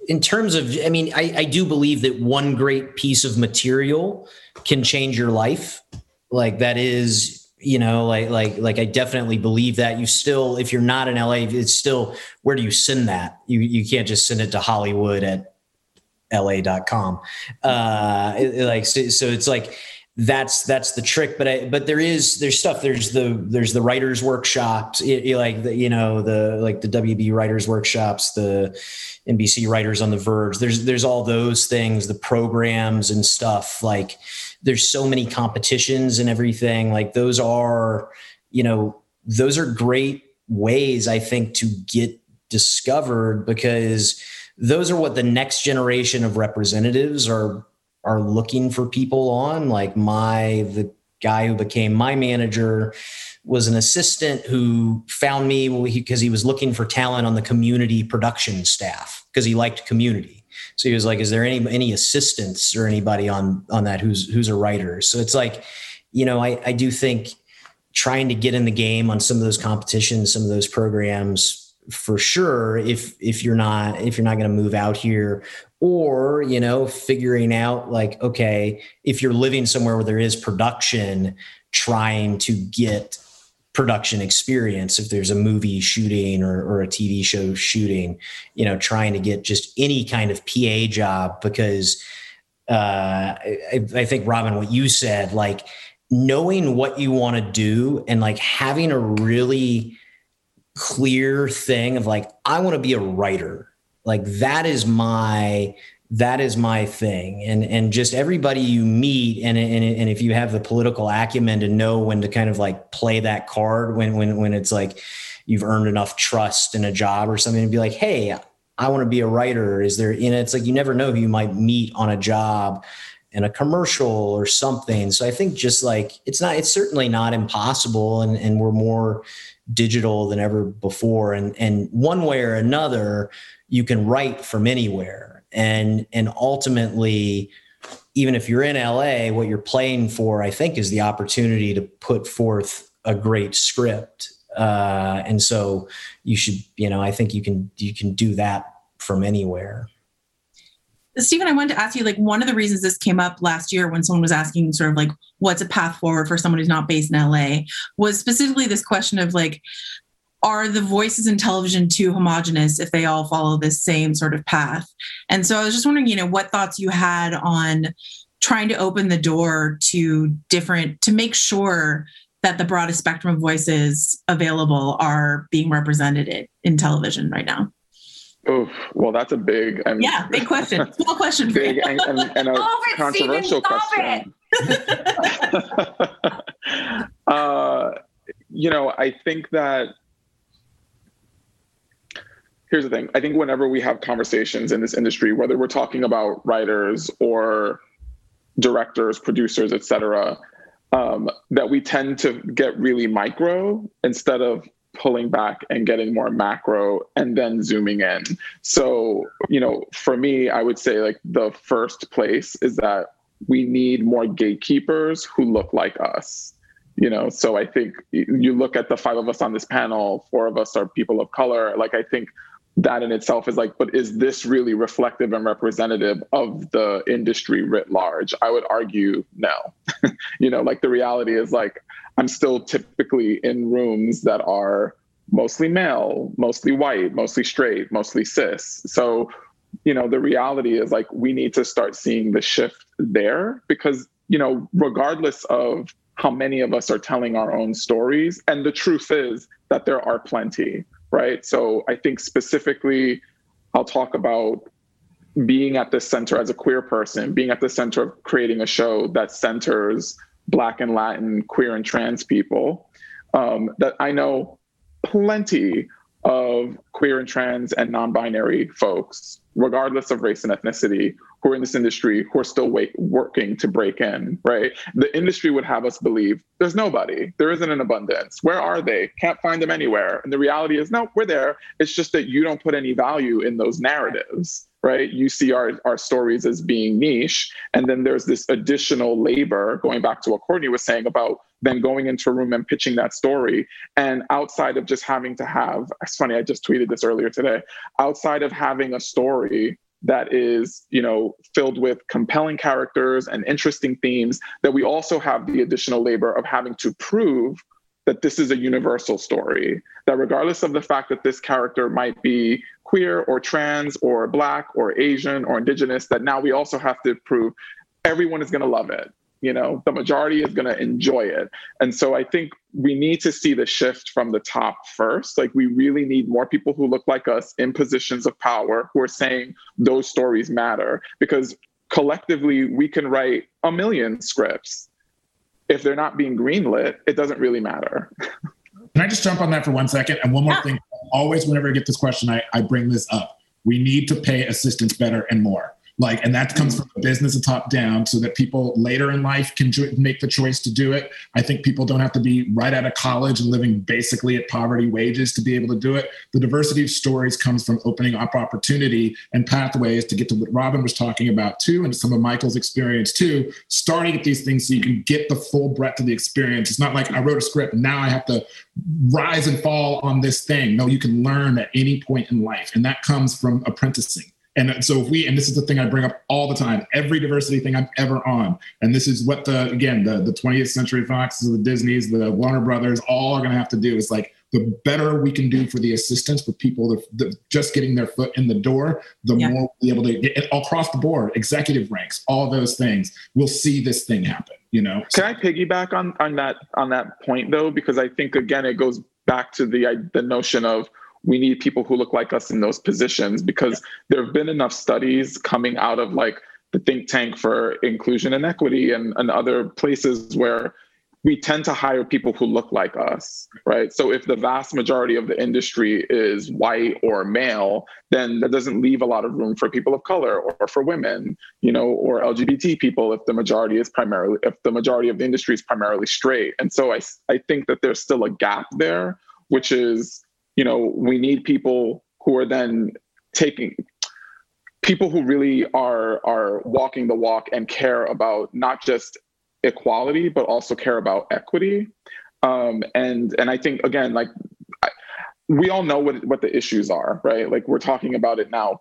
in terms of, I mean, I, I do believe that one great piece of material can change your life. Like, that is you know like like like i definitely believe that. You still if you're not in la it's still where do you send that? You you can't just send it to hollywood at la.com uh like so, so it's like that's that's the trick but i but there is there's stuff there's the there's the writers workshops it, it like the you know the like the wb writers workshops the nbc writers on the verge. There's there's all those things the programs and stuff like there's so many competitions and everything like those are you know those are great ways i think to get discovered because those are what the next generation of representatives are are looking for people on like my the guy who became my manager was an assistant who found me because he was looking for talent on the community production staff because he liked community. So he was like, "Is there any any assistants or anybody on on that who's who's a writer?" So it's like, you know, I I do think trying to get in the game on some of those competitions, some of those programs for sure if if you're not if you're not going to move out here or you know figuring out like okay if you're living somewhere where there is production trying to get production experience if there's a movie shooting or, or a tv show shooting you know trying to get just any kind of pa job because uh, I, I think robin what you said like knowing what you want to do and like having a really clear thing of like i want to be a writer. Like that is my that is my thing. And and just everybody you meet and, and and if you have the political acumen to know when to kind of like play that card when when when it's like you've earned enough trust in a job or something to be like hey i want to be a writer. Is there you know it's like you never know who you might meet on a job in a commercial or something. So i think just like it's not it's certainly not impossible and and we're more digital than ever before. And and one way or another you can write from anywhere and and ultimately even if you're in LA what you're playing for I think is the opportunity to put forth a great script. Uh, and so you should you know I think you can you can do that from anywhere. Steven, I wanted to ask you like one of the reasons this came up last year when someone was asking sort of like what's a path forward for someone who's not based in LA was specifically this question of like are the voices in television too homogenous if they all follow this same sort of path? And so I was just wondering, you know, what thoughts you had on trying to open the door to different, to make sure that the broadest spectrum of voices available are being represented in television right now? Oh, well, that's a big and yeah, big question. [laughs] Small question. big and, and, and, a [laughs] it, controversial question. [laughs] uh, you know, I think that here's the thing. I think whenever we have conversations in this industry whether we're talking about writers or directors producers etc um, that we tend to get really micro instead of pulling back and getting more macro and then zooming in. So you know for me i would say like the first place is that we need more gatekeepers who look like us you know? So i think you look at the five of us on this panel four of us are people of color. Like i think that in itself is like, but is this really reflective and representative of the industry writ large? I would argue no. [laughs] you know, like the reality is like, I'm still typically in rooms that are mostly male, mostly white, mostly straight, mostly cis. So, you know, the reality is like, we need to start seeing the shift there because, you know, regardless of how many of us are telling our own stories, and the truth is that there are plenty right? So I think specifically, I'll talk about being at the center as a queer person, being at the center of creating a show that centers Black and Latin, queer and trans people. Um, that I know plenty of queer and trans and non binary folks, regardless of race and ethnicity, who are in this industry who are still working to break in, right? The industry would have us believe there's nobody, there isn't an abundance. Where are they? Can't find them anywhere. And the reality is, no, we're there. It's just that you don't put any value in those narratives right? You see our, our stories as being niche. And then there's this additional labor, going back to what Courtney was saying about then going into a room and pitching that story. And outside of just having to have, it's funny, I just tweeted this earlier today, outside of having a story that is you know filled with compelling characters and interesting themes that we also have the additional labor of having to prove that this is a universal story that regardless of the fact that this character might be queer or trans or black or asian or indigenous that now we also have to prove everyone is going to love it you know the majority is going to enjoy it. And so i think we need to see the shift from the top first. Like we really need more people who look like us in positions of power who are saying those stories matter. Because collectively we can write a million scripts. If they're not being greenlit it doesn't really matter. [laughs] Can i just jump on that for one second? And one more yeah. thing. Always whenever i get this question I, I bring this up. We need to pay assistants better and more like and that comes mm. from the business and top down so that people later in life can make the choice to do it. I think people don't have to be right out of college and living basically at poverty wages to be able to do it. The diversity of stories comes from opening up opportunity and pathways to get to what robin was talking about too and some of michael's experience too. Starting at these things so you can get the full breadth of the experience. It's not like i wrote a script and now i have to rise and fall on this thing. No you can learn at any point in life and that comes from apprenticing and so if we, and this is the thing I bring up all the time, every diversity thing I'm ever on, and this is what the again the the 20th Century Foxes, the Disney's, the Warner Brothers, all are going to have to do is like the better we can do for the assistance for people that, that just getting their foot in the door, the yeah. more we'll be able to get across the board, executive ranks, all those things. We'll see this thing happen. You know. Can I piggyback on on that on that point though? Because I think again it goes back to the the notion of we need people who look like us in those positions because there have been enough studies coming out of like the think tank for inclusion and equity and, and other places where we tend to hire people who look like us, right? So if the vast majority of the industry is white or male, then that doesn't leave a lot of room for people of color or for women, you know, or LGBT people if the majority is primarily if the majority of the industry is primarily straight. And so I I think that there's still a gap there, which is you know we need people who are then taking people who really are are walking the walk and care about not just equality but also care about equity. Um, and and i think again like I, we all know what what the issues are right? Like we're talking about it now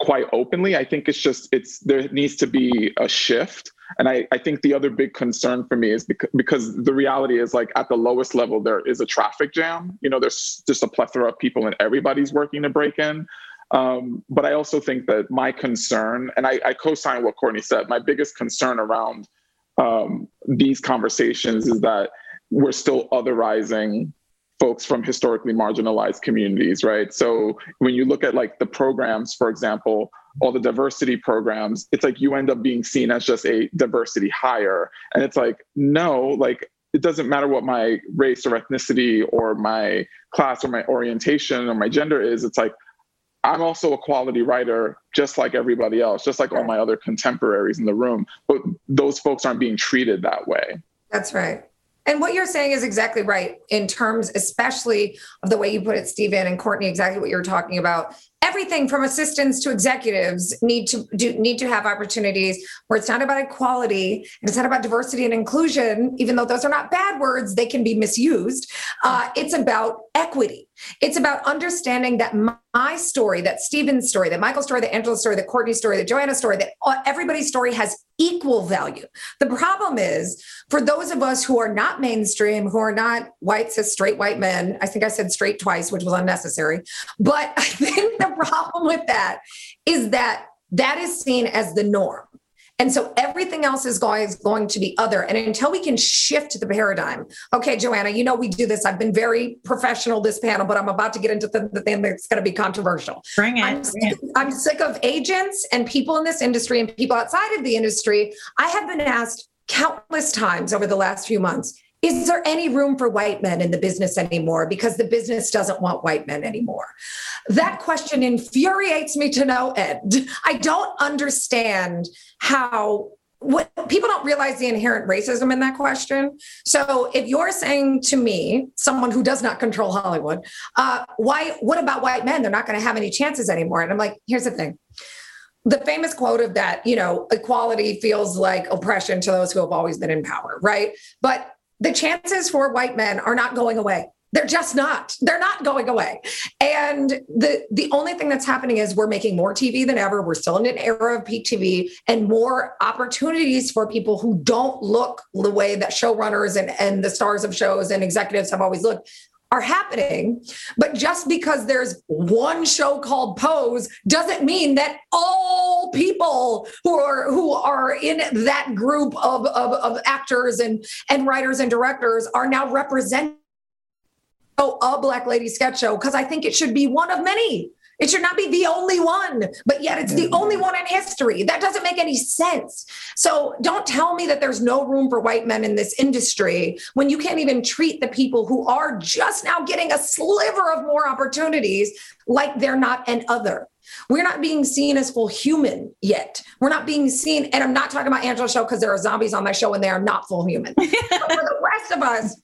quite openly i think it's just it's there needs to be a shift and I, I think the other big concern for me is because, because the reality is like at the lowest level, there is a traffic jam. You know, there's just a plethora of people and everybody's working to break in. Um, but I also think that my concern, and I, I co-sign what Courtney said, my biggest concern around um, these conversations is that we're still otherizing folks from historically marginalized communities, right? So when you look at like the programs, for example, all the diversity programs, it's like you end up being seen as just a diversity hire. And it's like, no, like it doesn't matter what my race or ethnicity or my class or my orientation or my gender is. It's like, I'm also a quality writer, just like everybody else, just like all my other contemporaries in the room. But those folks aren't being treated that way. That's right. And what you're saying is exactly right in terms, especially of the way you put it, Steven and Courtney, exactly what you're talking about everything from assistants to executives need to do need to have opportunities where it's not about equality and it's not about diversity and inclusion even though those are not bad words they can be misused. Uh, it's about equity. It's about understanding that my story that steven's story that michael's story that angela's story that courtney's story that joanna's story that everybody's story has equal value. The problem is for those of us who are not mainstream who are not white cis straight white men i think i said straight twice which was unnecessary but [laughs] i think the problem with that is that that is seen as the norm. And so everything else is going, is going to be other. And until we can shift the paradigm, okay, Joanna, you know, we do this. I've been very professional this panel, but I'm about to get into the, the thing that's going to be controversial. Bring it. I'm, bring sick, I'm sick of agents and people in this industry and people outside of the industry. I have been asked countless times over the last few months is there any room for white men in the business anymore because the business doesn't want white men anymore that question infuriates me to no end i don't understand how what people don't realize the inherent racism in that question. So if you're saying to me, someone who does not control Hollywood, uh, why? What about white men? They're not going to have any chances anymore. And I'm like, here's the thing: the famous quote of that, you know, equality feels like oppression to those who have always been in power, right? But the chances for white men are not going away. They're just not. They're not going away. And the the only thing that's happening is we're making more TV than ever. We're still in an era of peak TV and more opportunities for people who don't look the way that showrunners and, and the stars of shows and executives have always looked are happening. But just because there's one show called Pose doesn't mean that all people who are who are in that group of, of, of actors and, and writers and directors are now representing a black lady sketch show because I think it should be one of many. It should not be the only one, but yet it's the mm-hmm. only one in history. That doesn't make any sense. So don't tell me that there's no room for white men in this industry when you can't even treat the people who are just now getting a sliver of more opportunities like they're not an other. We're not being seen as full human yet. We're not being seen, and I'm not talking about Angela's show because there are zombies on my show and they are not full human. [laughs] for the rest of us,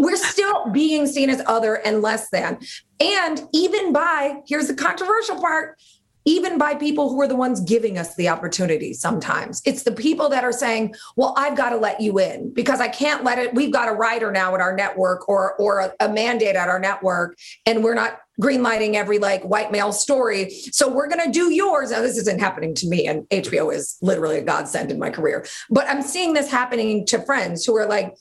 we're still being seen as other and less than. And even by, here's the controversial part, even by people who are the ones giving us the opportunity sometimes. It's the people that are saying, "Well, I've got to let you in because I can't let it we've got a writer now at our network or or a, a mandate at our network and we're not greenlighting every like white male story. So we're going to do yours. Now this isn't happening to me and HBO is literally a godsend in my career. But I'm seeing this happening to friends who are like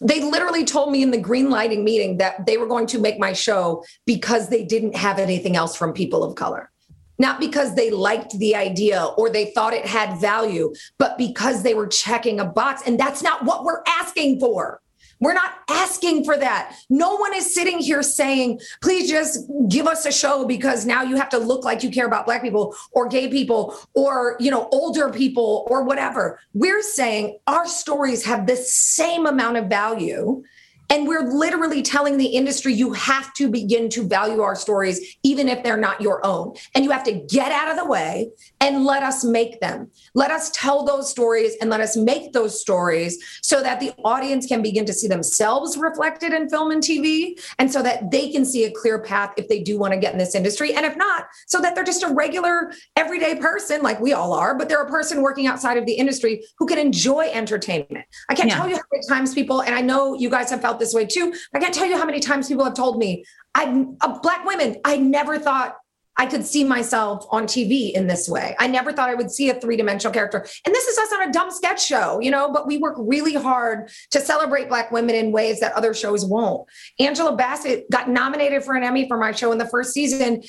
they literally told me in the green lighting meeting that they were going to make my show because they didn't have anything else from people of color not because they liked the idea or they thought it had value, but because they were checking a box. And that's not what we're asking for. We're not asking for that. No one is sitting here saying, please just give us a show because now you have to look like you care about black people or gay people or, you know, older people or whatever. We're saying our stories have the same amount of value and we're literally telling the industry you have to begin to value our stories, even if they're not your own. And you have to get out of the way and let us make them. Let us tell those stories and let us make those stories so that the audience can begin to see themselves reflected in film and TV and so that they can see a clear path if they do want to get in this industry. And if not, so that they're just a regular, everyday person like we all are, but they're a person working outside of the industry who can enjoy entertainment. I can't yeah. tell you how many times people, and I know you guys have felt this way too. I can't tell you how many times people have told me, I'm a uh, black women. I never thought I could see myself on TV in this way. I never thought I would see a three dimensional character. And this is us on a dumb sketch show, you know, but we work really hard to celebrate Black women in ways that other shows won't. Angela Bassett got nominated for an Emmy for my show in the first season.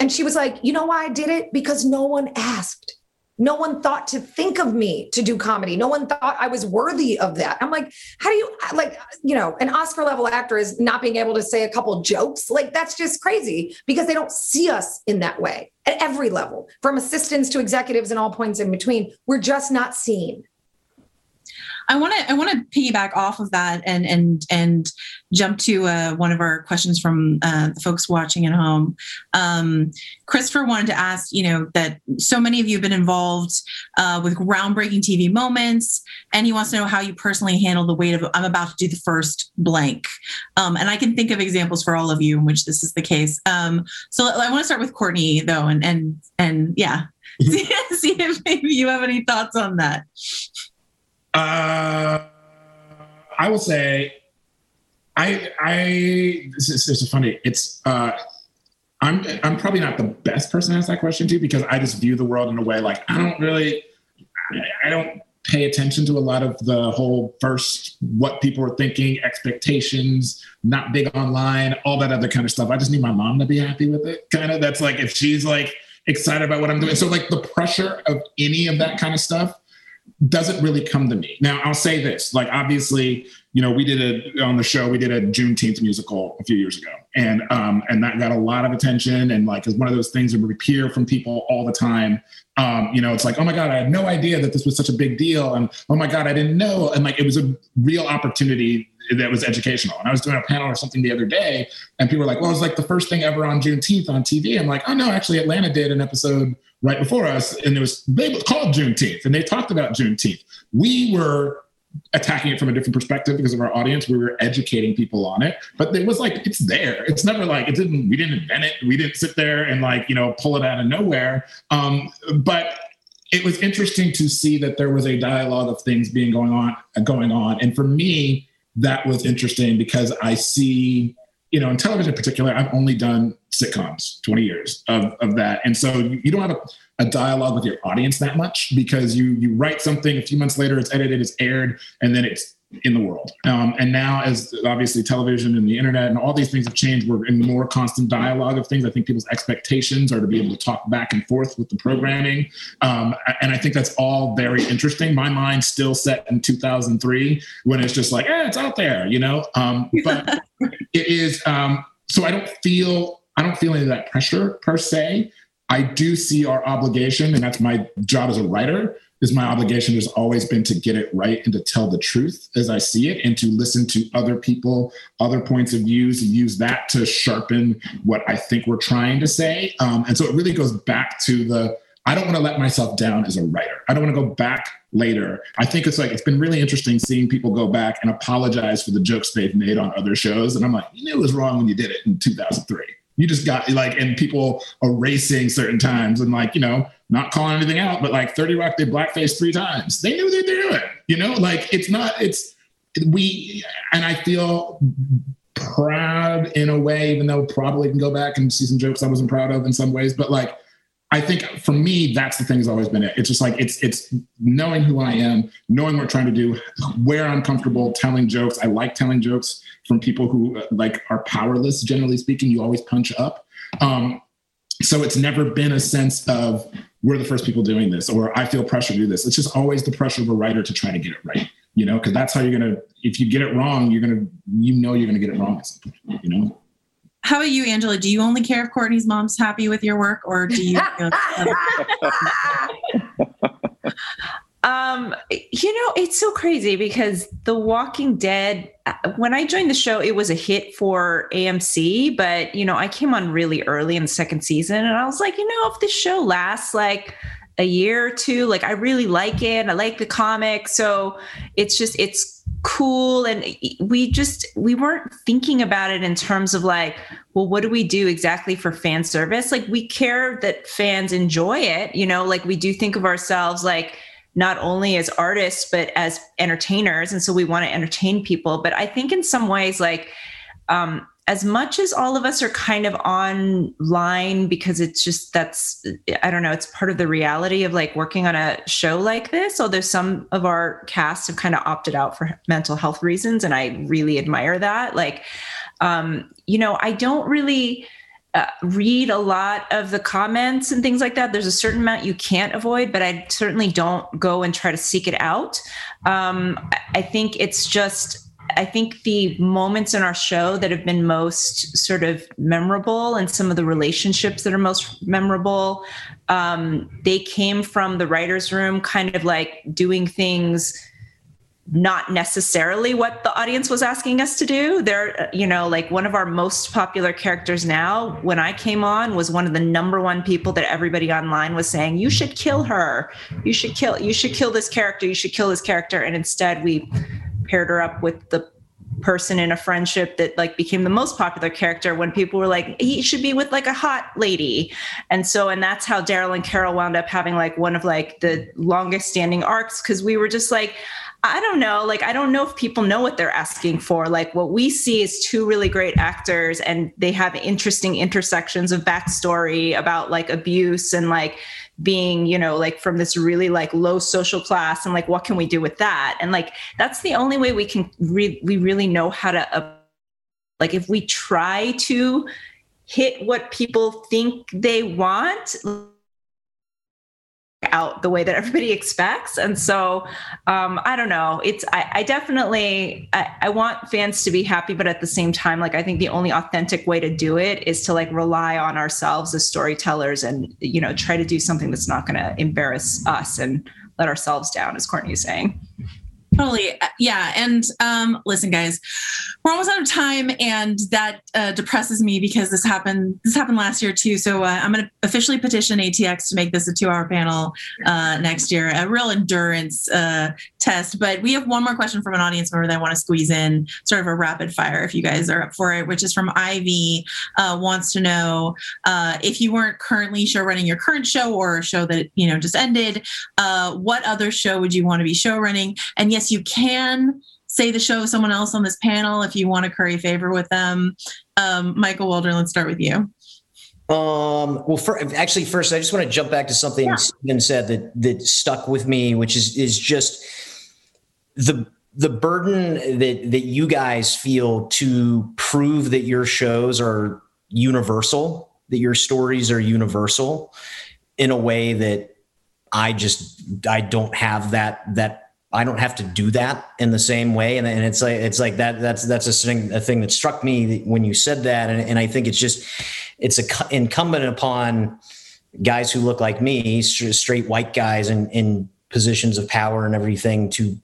And she was like, you know why I did it? Because no one asked. No one thought to think of me to do comedy. No one thought I was worthy of that. I'm like, how do you like, you know, an Oscar level actor is not being able to say a couple jokes? Like, that's just crazy because they don't see us in that way at every level, from assistants to executives and all points in between. We're just not seen. I want to I want to piggyback off of that and and and jump to uh, one of our questions from uh, the folks watching at home. Um, Christopher wanted to ask, you know, that so many of you have been involved uh, with groundbreaking TV moments, and he wants to know how you personally handle the weight of I'm about to do the first blank. Um, and I can think of examples for all of you in which this is the case. Um, so I want to start with Courtney though, and and and yeah, [laughs] see, see if maybe you have any thoughts on that. Uh, I will say, I I this is, this is funny. It's uh, I'm I'm probably not the best person to ask that question to because I just view the world in a way like I don't really I, I don't pay attention to a lot of the whole first what people are thinking, expectations, not big online, all that other kind of stuff. I just need my mom to be happy with it. Kind of that's like if she's like excited about what I'm doing. So like the pressure of any of that kind of stuff doesn't really come to me. Now, I'll say this: like, obviously, you know, we did a on the show, we did a Juneteenth musical a few years ago, and um, and that got a lot of attention, and like, it's one of those things that we hear from people all the time. Um, you know, it's like, oh my god, I had no idea that this was such a big deal, and oh my god, I didn't know, and like, it was a real opportunity that was educational. And I was doing a panel or something the other day, and people were like, "Well, it was like the first thing ever on Juneteenth on TV." I'm like, "Oh no, actually, Atlanta did an episode right before us, and it was they was called Juneteenth, and they talked about Juneteenth. We were attacking it from a different perspective because of our audience. We were educating people on it, but it was like it's there. It's never like it didn't. We didn't invent it. We didn't sit there and like you know pull it out of nowhere. Um, but it was interesting to see that there was a dialogue of things being going on going on, and for me that was interesting because I see, you know, in television in particular, I've only done sitcoms, 20 years of, of that. And so you, you don't have a, a, dialogue with your audience that much because you you write something, a few months later, it's edited, it's aired, and then it's in the world. Um, and now, as obviously television and the internet and all these things have changed, we're in more constant dialogue of things. I think people's expectations are to be able to talk back and forth with the programming. Um, and I think that's all very interesting. My mind's still set in 2003 when it's just like, eh, it's out there, you know? Um, [laughs] but it is, um, so I don't feel, I don't feel any of that pressure per se. I do see our obligation, and that's my job as a writer, is my obligation has always been to get it right and to tell the truth as I see it and to listen to other people, other points of views, and use that to sharpen what I think we're trying to say. Um, and so it really goes back to the I don't want to let myself down as a writer. I don't want to go back later. I think it's like it's been really interesting seeing people go back and apologize for the jokes they've made on other shows. And I'm like, you knew it was wrong when you did it in 2003. You just got like, and people erasing certain times and like, you know, not calling anything out, but like 30 Rock did blackface three times. They knew they were doing, you know, like it's not, it's, we, and I feel proud in a way, even though probably can go back and see some jokes I wasn't proud of in some ways, but like, I think for me, that's the thing has always been it. It's just like it's it's knowing who I am, knowing what I'm trying to do, where I'm comfortable telling jokes. I like telling jokes from people who uh, like are powerless. Generally speaking, you always punch up. Um, so it's never been a sense of we're the first people doing this or I feel pressure to do this. It's just always the pressure of a writer to try to get it right. You know, because that's how you're gonna. If you get it wrong, you're gonna. You know, you're gonna get it wrong at some point. You know. How about you, Angela? Do you only care if Courtney's mom's happy with your work, or do you? [laughs] um, you know, it's so crazy because The Walking Dead. Uh, when I joined the show, it was a hit for AMC, but you know, I came on really early in the second season, and I was like, you know, if this show lasts like a year or two, like I really like it. I like the comic, so it's just it's cool. And we just we weren't thinking about it in terms of like well what do we do exactly for fan service? Like we care that fans enjoy it you know like we do think of ourselves like not only as artists but as entertainers. And so we want to entertain people. But i think in some ways like um as much as all of us are kind of online because it's just that's i don't know it's part of the reality of like working on a show like this although some of our cast have kind of opted out for mental health reasons and i really admire that like um you know i don't really uh, read a lot of the comments and things like that. There's a certain amount you can't avoid, but I certainly don't go and try to seek it out. Um, I think it's just I think the moments in our show that have been most sort of memorable and some of the relationships that are most memorable, um, they came from the writer's room, kind of like doing things not necessarily what the audience was asking us to do. They're, you know, like one of our most popular characters now, when I came on, was one of the number one people that everybody online was saying, you should kill her. You should kill, you should kill this character. You should kill this character. And instead we paired her up with the person in a friendship that like became the most popular character when people were like he should be with like a hot lady and so and that's how daryl and carol wound up having like one of like the longest standing arcs because we were just like I don't know. Like, I don't know if people know what they're asking for. Like, what we see is two really great actors, and they have interesting intersections of backstory about like abuse and like being you know like from this really like low social class and like what can we do with that? And like that's the only way we can re- we really know how to uh, like if we try to hit what people think they want out the way that everybody [laughs] expects. And so um, i don't know. It's i, I definitely I, I, want fans to be happy but at the same time like i think the only authentic way to do it is to like rely on ourselves as storytellers and you know try to do something that's not going to embarrass us and let ourselves down as courtney is saying Totally. Uh, yeah. And um, listen, guys, we're almost out of time, and that uh, depresses me because this happened. This happened last year too. So uh, I'm going to officially petition ATX to make this a two-hour panel uh, next year, a real endurance uh, test. But we have one more question from an audience member that I want to squeeze in, sort of a rapid fire, if you guys are up for it, which is from Ivy. Uh, wants to know if you weren't currently show running your current show or a show that you know just ended, what other show would you want to be show running? And yes, you can say the show of someone else on this panel if you want to curry favor with them. Um, Michael Waldron, let's start with you. Um, well, for, actually, first, I just want to jump back to something yeah. Steven said that that stuck with me, which is is just the the burden that that you guys feel to prove that your shows are universal, that your stories are universal, in a way that I just I don't have that that I don't have to do that in the same way. And, and it's like, it's like that, that's, that's a thing, a thing that struck me when you said that. And, and I think it's just, it's a, incumbent upon guys who look like me, straight white guys in, and positions of power and everything to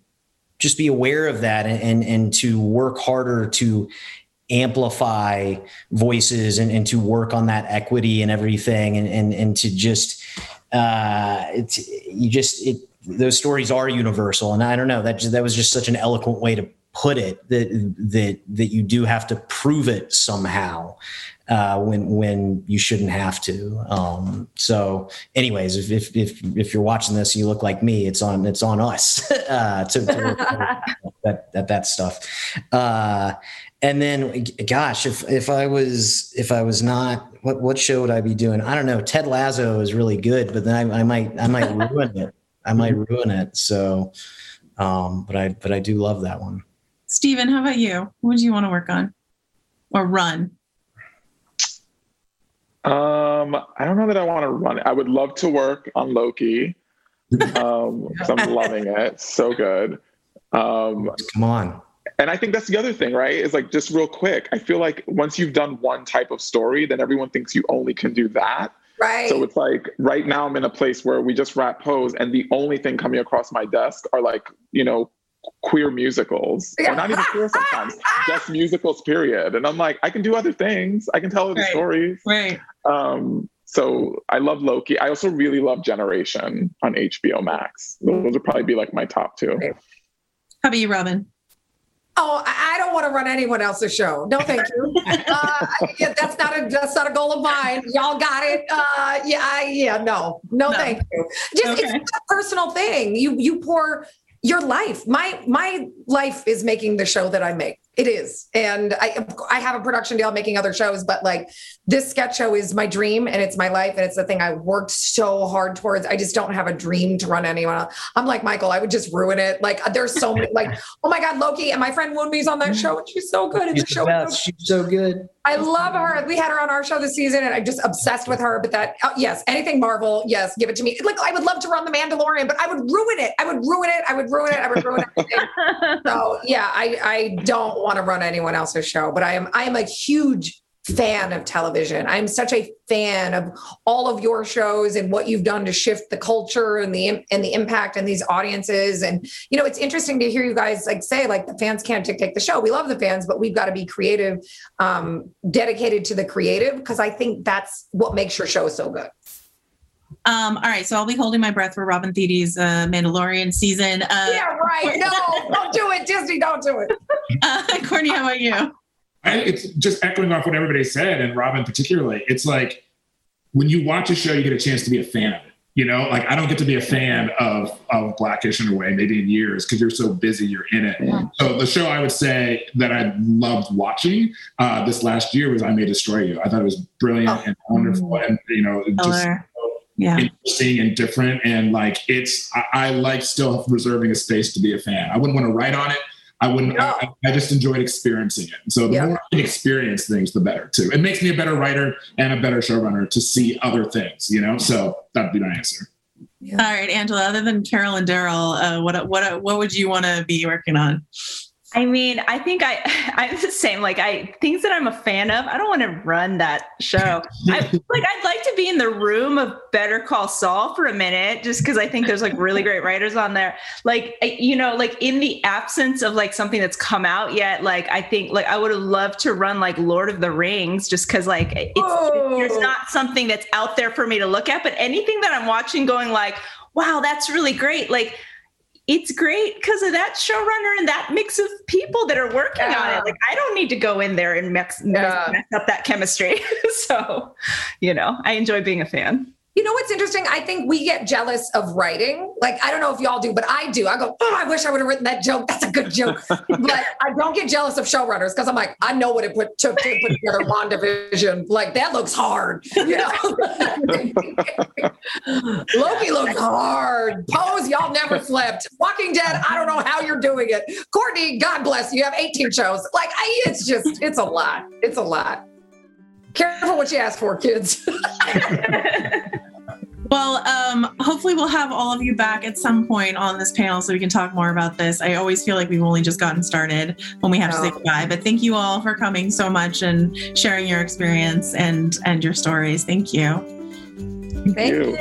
just be aware of that and and, and to work harder to amplify voices and, and to work on that equity and everything and and, and to just uh it's you just it those stories are universal and i don't know that that was just such an eloquent way to put it that that that you do have to prove it somehow uh, when when you shouldn't have to. Um, so, anyways, if, if, if if you're watching this, you look like me. It's on it's on us [laughs] uh, to, to [laughs] that, that that stuff. Uh, and then, gosh, if if I was if I was not, what what show would I be doing? I don't know. Ted Lasso is really good, but then I, I might I might ruin it. I might ruin it. So, um, but I but I do love that one. Steven, how about you? What do you want to work on or run? Um, I don't know that I want to run. I would love to work on Loki. [laughs] Um, I'm loving it. So good. Um, come on. And I think that's the other thing, right? Is like just real quick. I feel like once you've done one type of story, then everyone thinks you only can do that. Right. So it's like right now I'm in a place where we just wrap pose, and the only thing coming across my desk are like, you know, queer musicals yeah. or not even queer sometimes [laughs] just musicals period. And i'm like i can do other things. I can tell other right. stories. Right. Um so i love loki. I also really love generation on hbo max. Those would probably be like my top two. How about you robin Oh, I don't want to run anyone else's show. No, thank you. [laughs] Uh, yeah, that's not a that's not a goal of mine. Y'all got it. Uh, yeah, I, yeah, no, no, no, thank you. Just okay. it's a personal thing. You you pour your life my my life is making the show that i make it is and i i have a production deal making other shows but like this sketch show is my dream and it's my life and it's the thing i worked so hard towards i just don't have a dream to run anyone else i'm like michael i would just ruin it like there's so many like [laughs] oh my god loki and my friend Wunmi's on that show and she's so good she's the show so she's so good I love her. We had her on our show this season, and I'm just obsessed with her. But that, uh, yes, anything Marvel, yes, give it to me. Like I would love to run the Mandalorian, but I would ruin it. I would ruin it. I would ruin it. I would ruin everything. [laughs] so yeah, I I don't want to run anyone else's show, but I am I am a huge fan of television. I'm such a fan of all of your shows and what you've done to shift the culture and the and the impact and these audiences. And you know, it's interesting to hear you guys like say like the fans can't dictate the show. We love the fans, but we've got to be creative, um, dedicated to the creative because I think that's what makes your show so good. Um, all right, so I'll be holding my breath for Robin Thede's uh, Mandalorian season. Uh, yeah, right. No, don't do it, Disney. Don't do it. [laughs] Uh, Courtney, how about you? I, it's just echoing off what everybody said, and Robin particularly. It's like when you watch a show, you get a chance to be a fan of it. You know, like I don't get to be a fan of of Blackish in a way, maybe in years, because you're so busy, you're in it. Yeah. So the show I would say that I loved watching uh, this last year was I May Destroy You. I thought it was brilliant oh. and wonderful, and you know, just yeah. interesting and different. And like it's, I, I, like still reserving a space to be a fan. I wouldn't want to write on it. I wouldn't. No. I, I, just enjoyed experiencing it. So the yeah. more I can experience things, the better too. It makes me a better writer and a better showrunner to see other things. You know, so that'd be my answer. Yeah. All right, Angela. Other than Carol and Daryl, uh, what what what would you want to be working on? I mean, I think I [laughs] I'm the same. Like I things that I'm a fan of, I don't want to run that show. [laughs] I like I'd like to be in the room of Better Call Saul for a minute, just because I think there's like really great writers on there. Like you know, like in the absence of like something that's come out yet, like I think like I would have loved to run like Lord of the Rings, just because like it's oh. there's not something that's out there for me to look at. But anything that I'm watching, going like, wow, that's really great. Like it's great because of that showrunner and that mix of people that are working yeah. on it. Like I don't need to go in there and mix, yeah. mess up that chemistry. [laughs] so, you know, I enjoy being a fan. You know what's interesting? I think we get jealous of writing. Like, I don't know if y'all do, but I do. I go, oh, I wish I would have written that joke. That's a good joke. [laughs] but I don't get jealous of showrunners because I'm like, I know what it put, took to put together [laughs] WandaVision. Like, that looks hard. You know? [laughs] Loki looks hard. Pose, y'all never flipped. Walking Dead, I don't know how you're doing it. Courtney, God bless you. You have 18 shows. Like, I, it's just, it's a lot. It's a lot. Careful what you ask for, kids. Well, um, hopefully we'll have all of you back at some point on this panel so we can talk more about this. I always feel like we've only just gotten started when we have to say goodbye. But thank you all for coming so much and sharing your experience and and your stories. Thank you. Thank, you.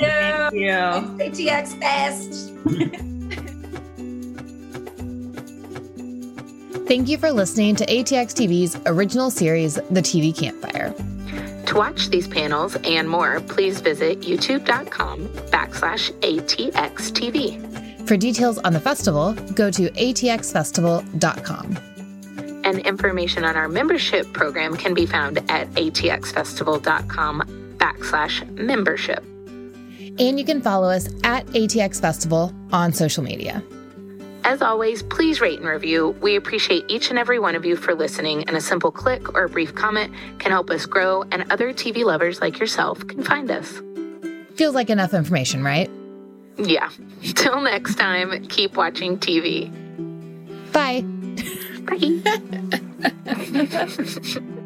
you. ATX Fest. [laughs] Thank you for listening to ATX TV's original series, The TV Campfire. To watch these panels and more, please visit youtube.com backslash ATXTV. For details on the festival, go to atxfestival.com. And information on our membership program can be found at atxfestival.com backslash membership. And you can follow us at ATX Festival on social media. As always, please rate and review. We appreciate each and every one of you for listening, and a simple click or a brief comment can help us grow, and other TV lovers like yourself can find us. Feels like enough information, right? Yeah. [laughs] Till next time, keep watching TV. Bye. Bye. [laughs]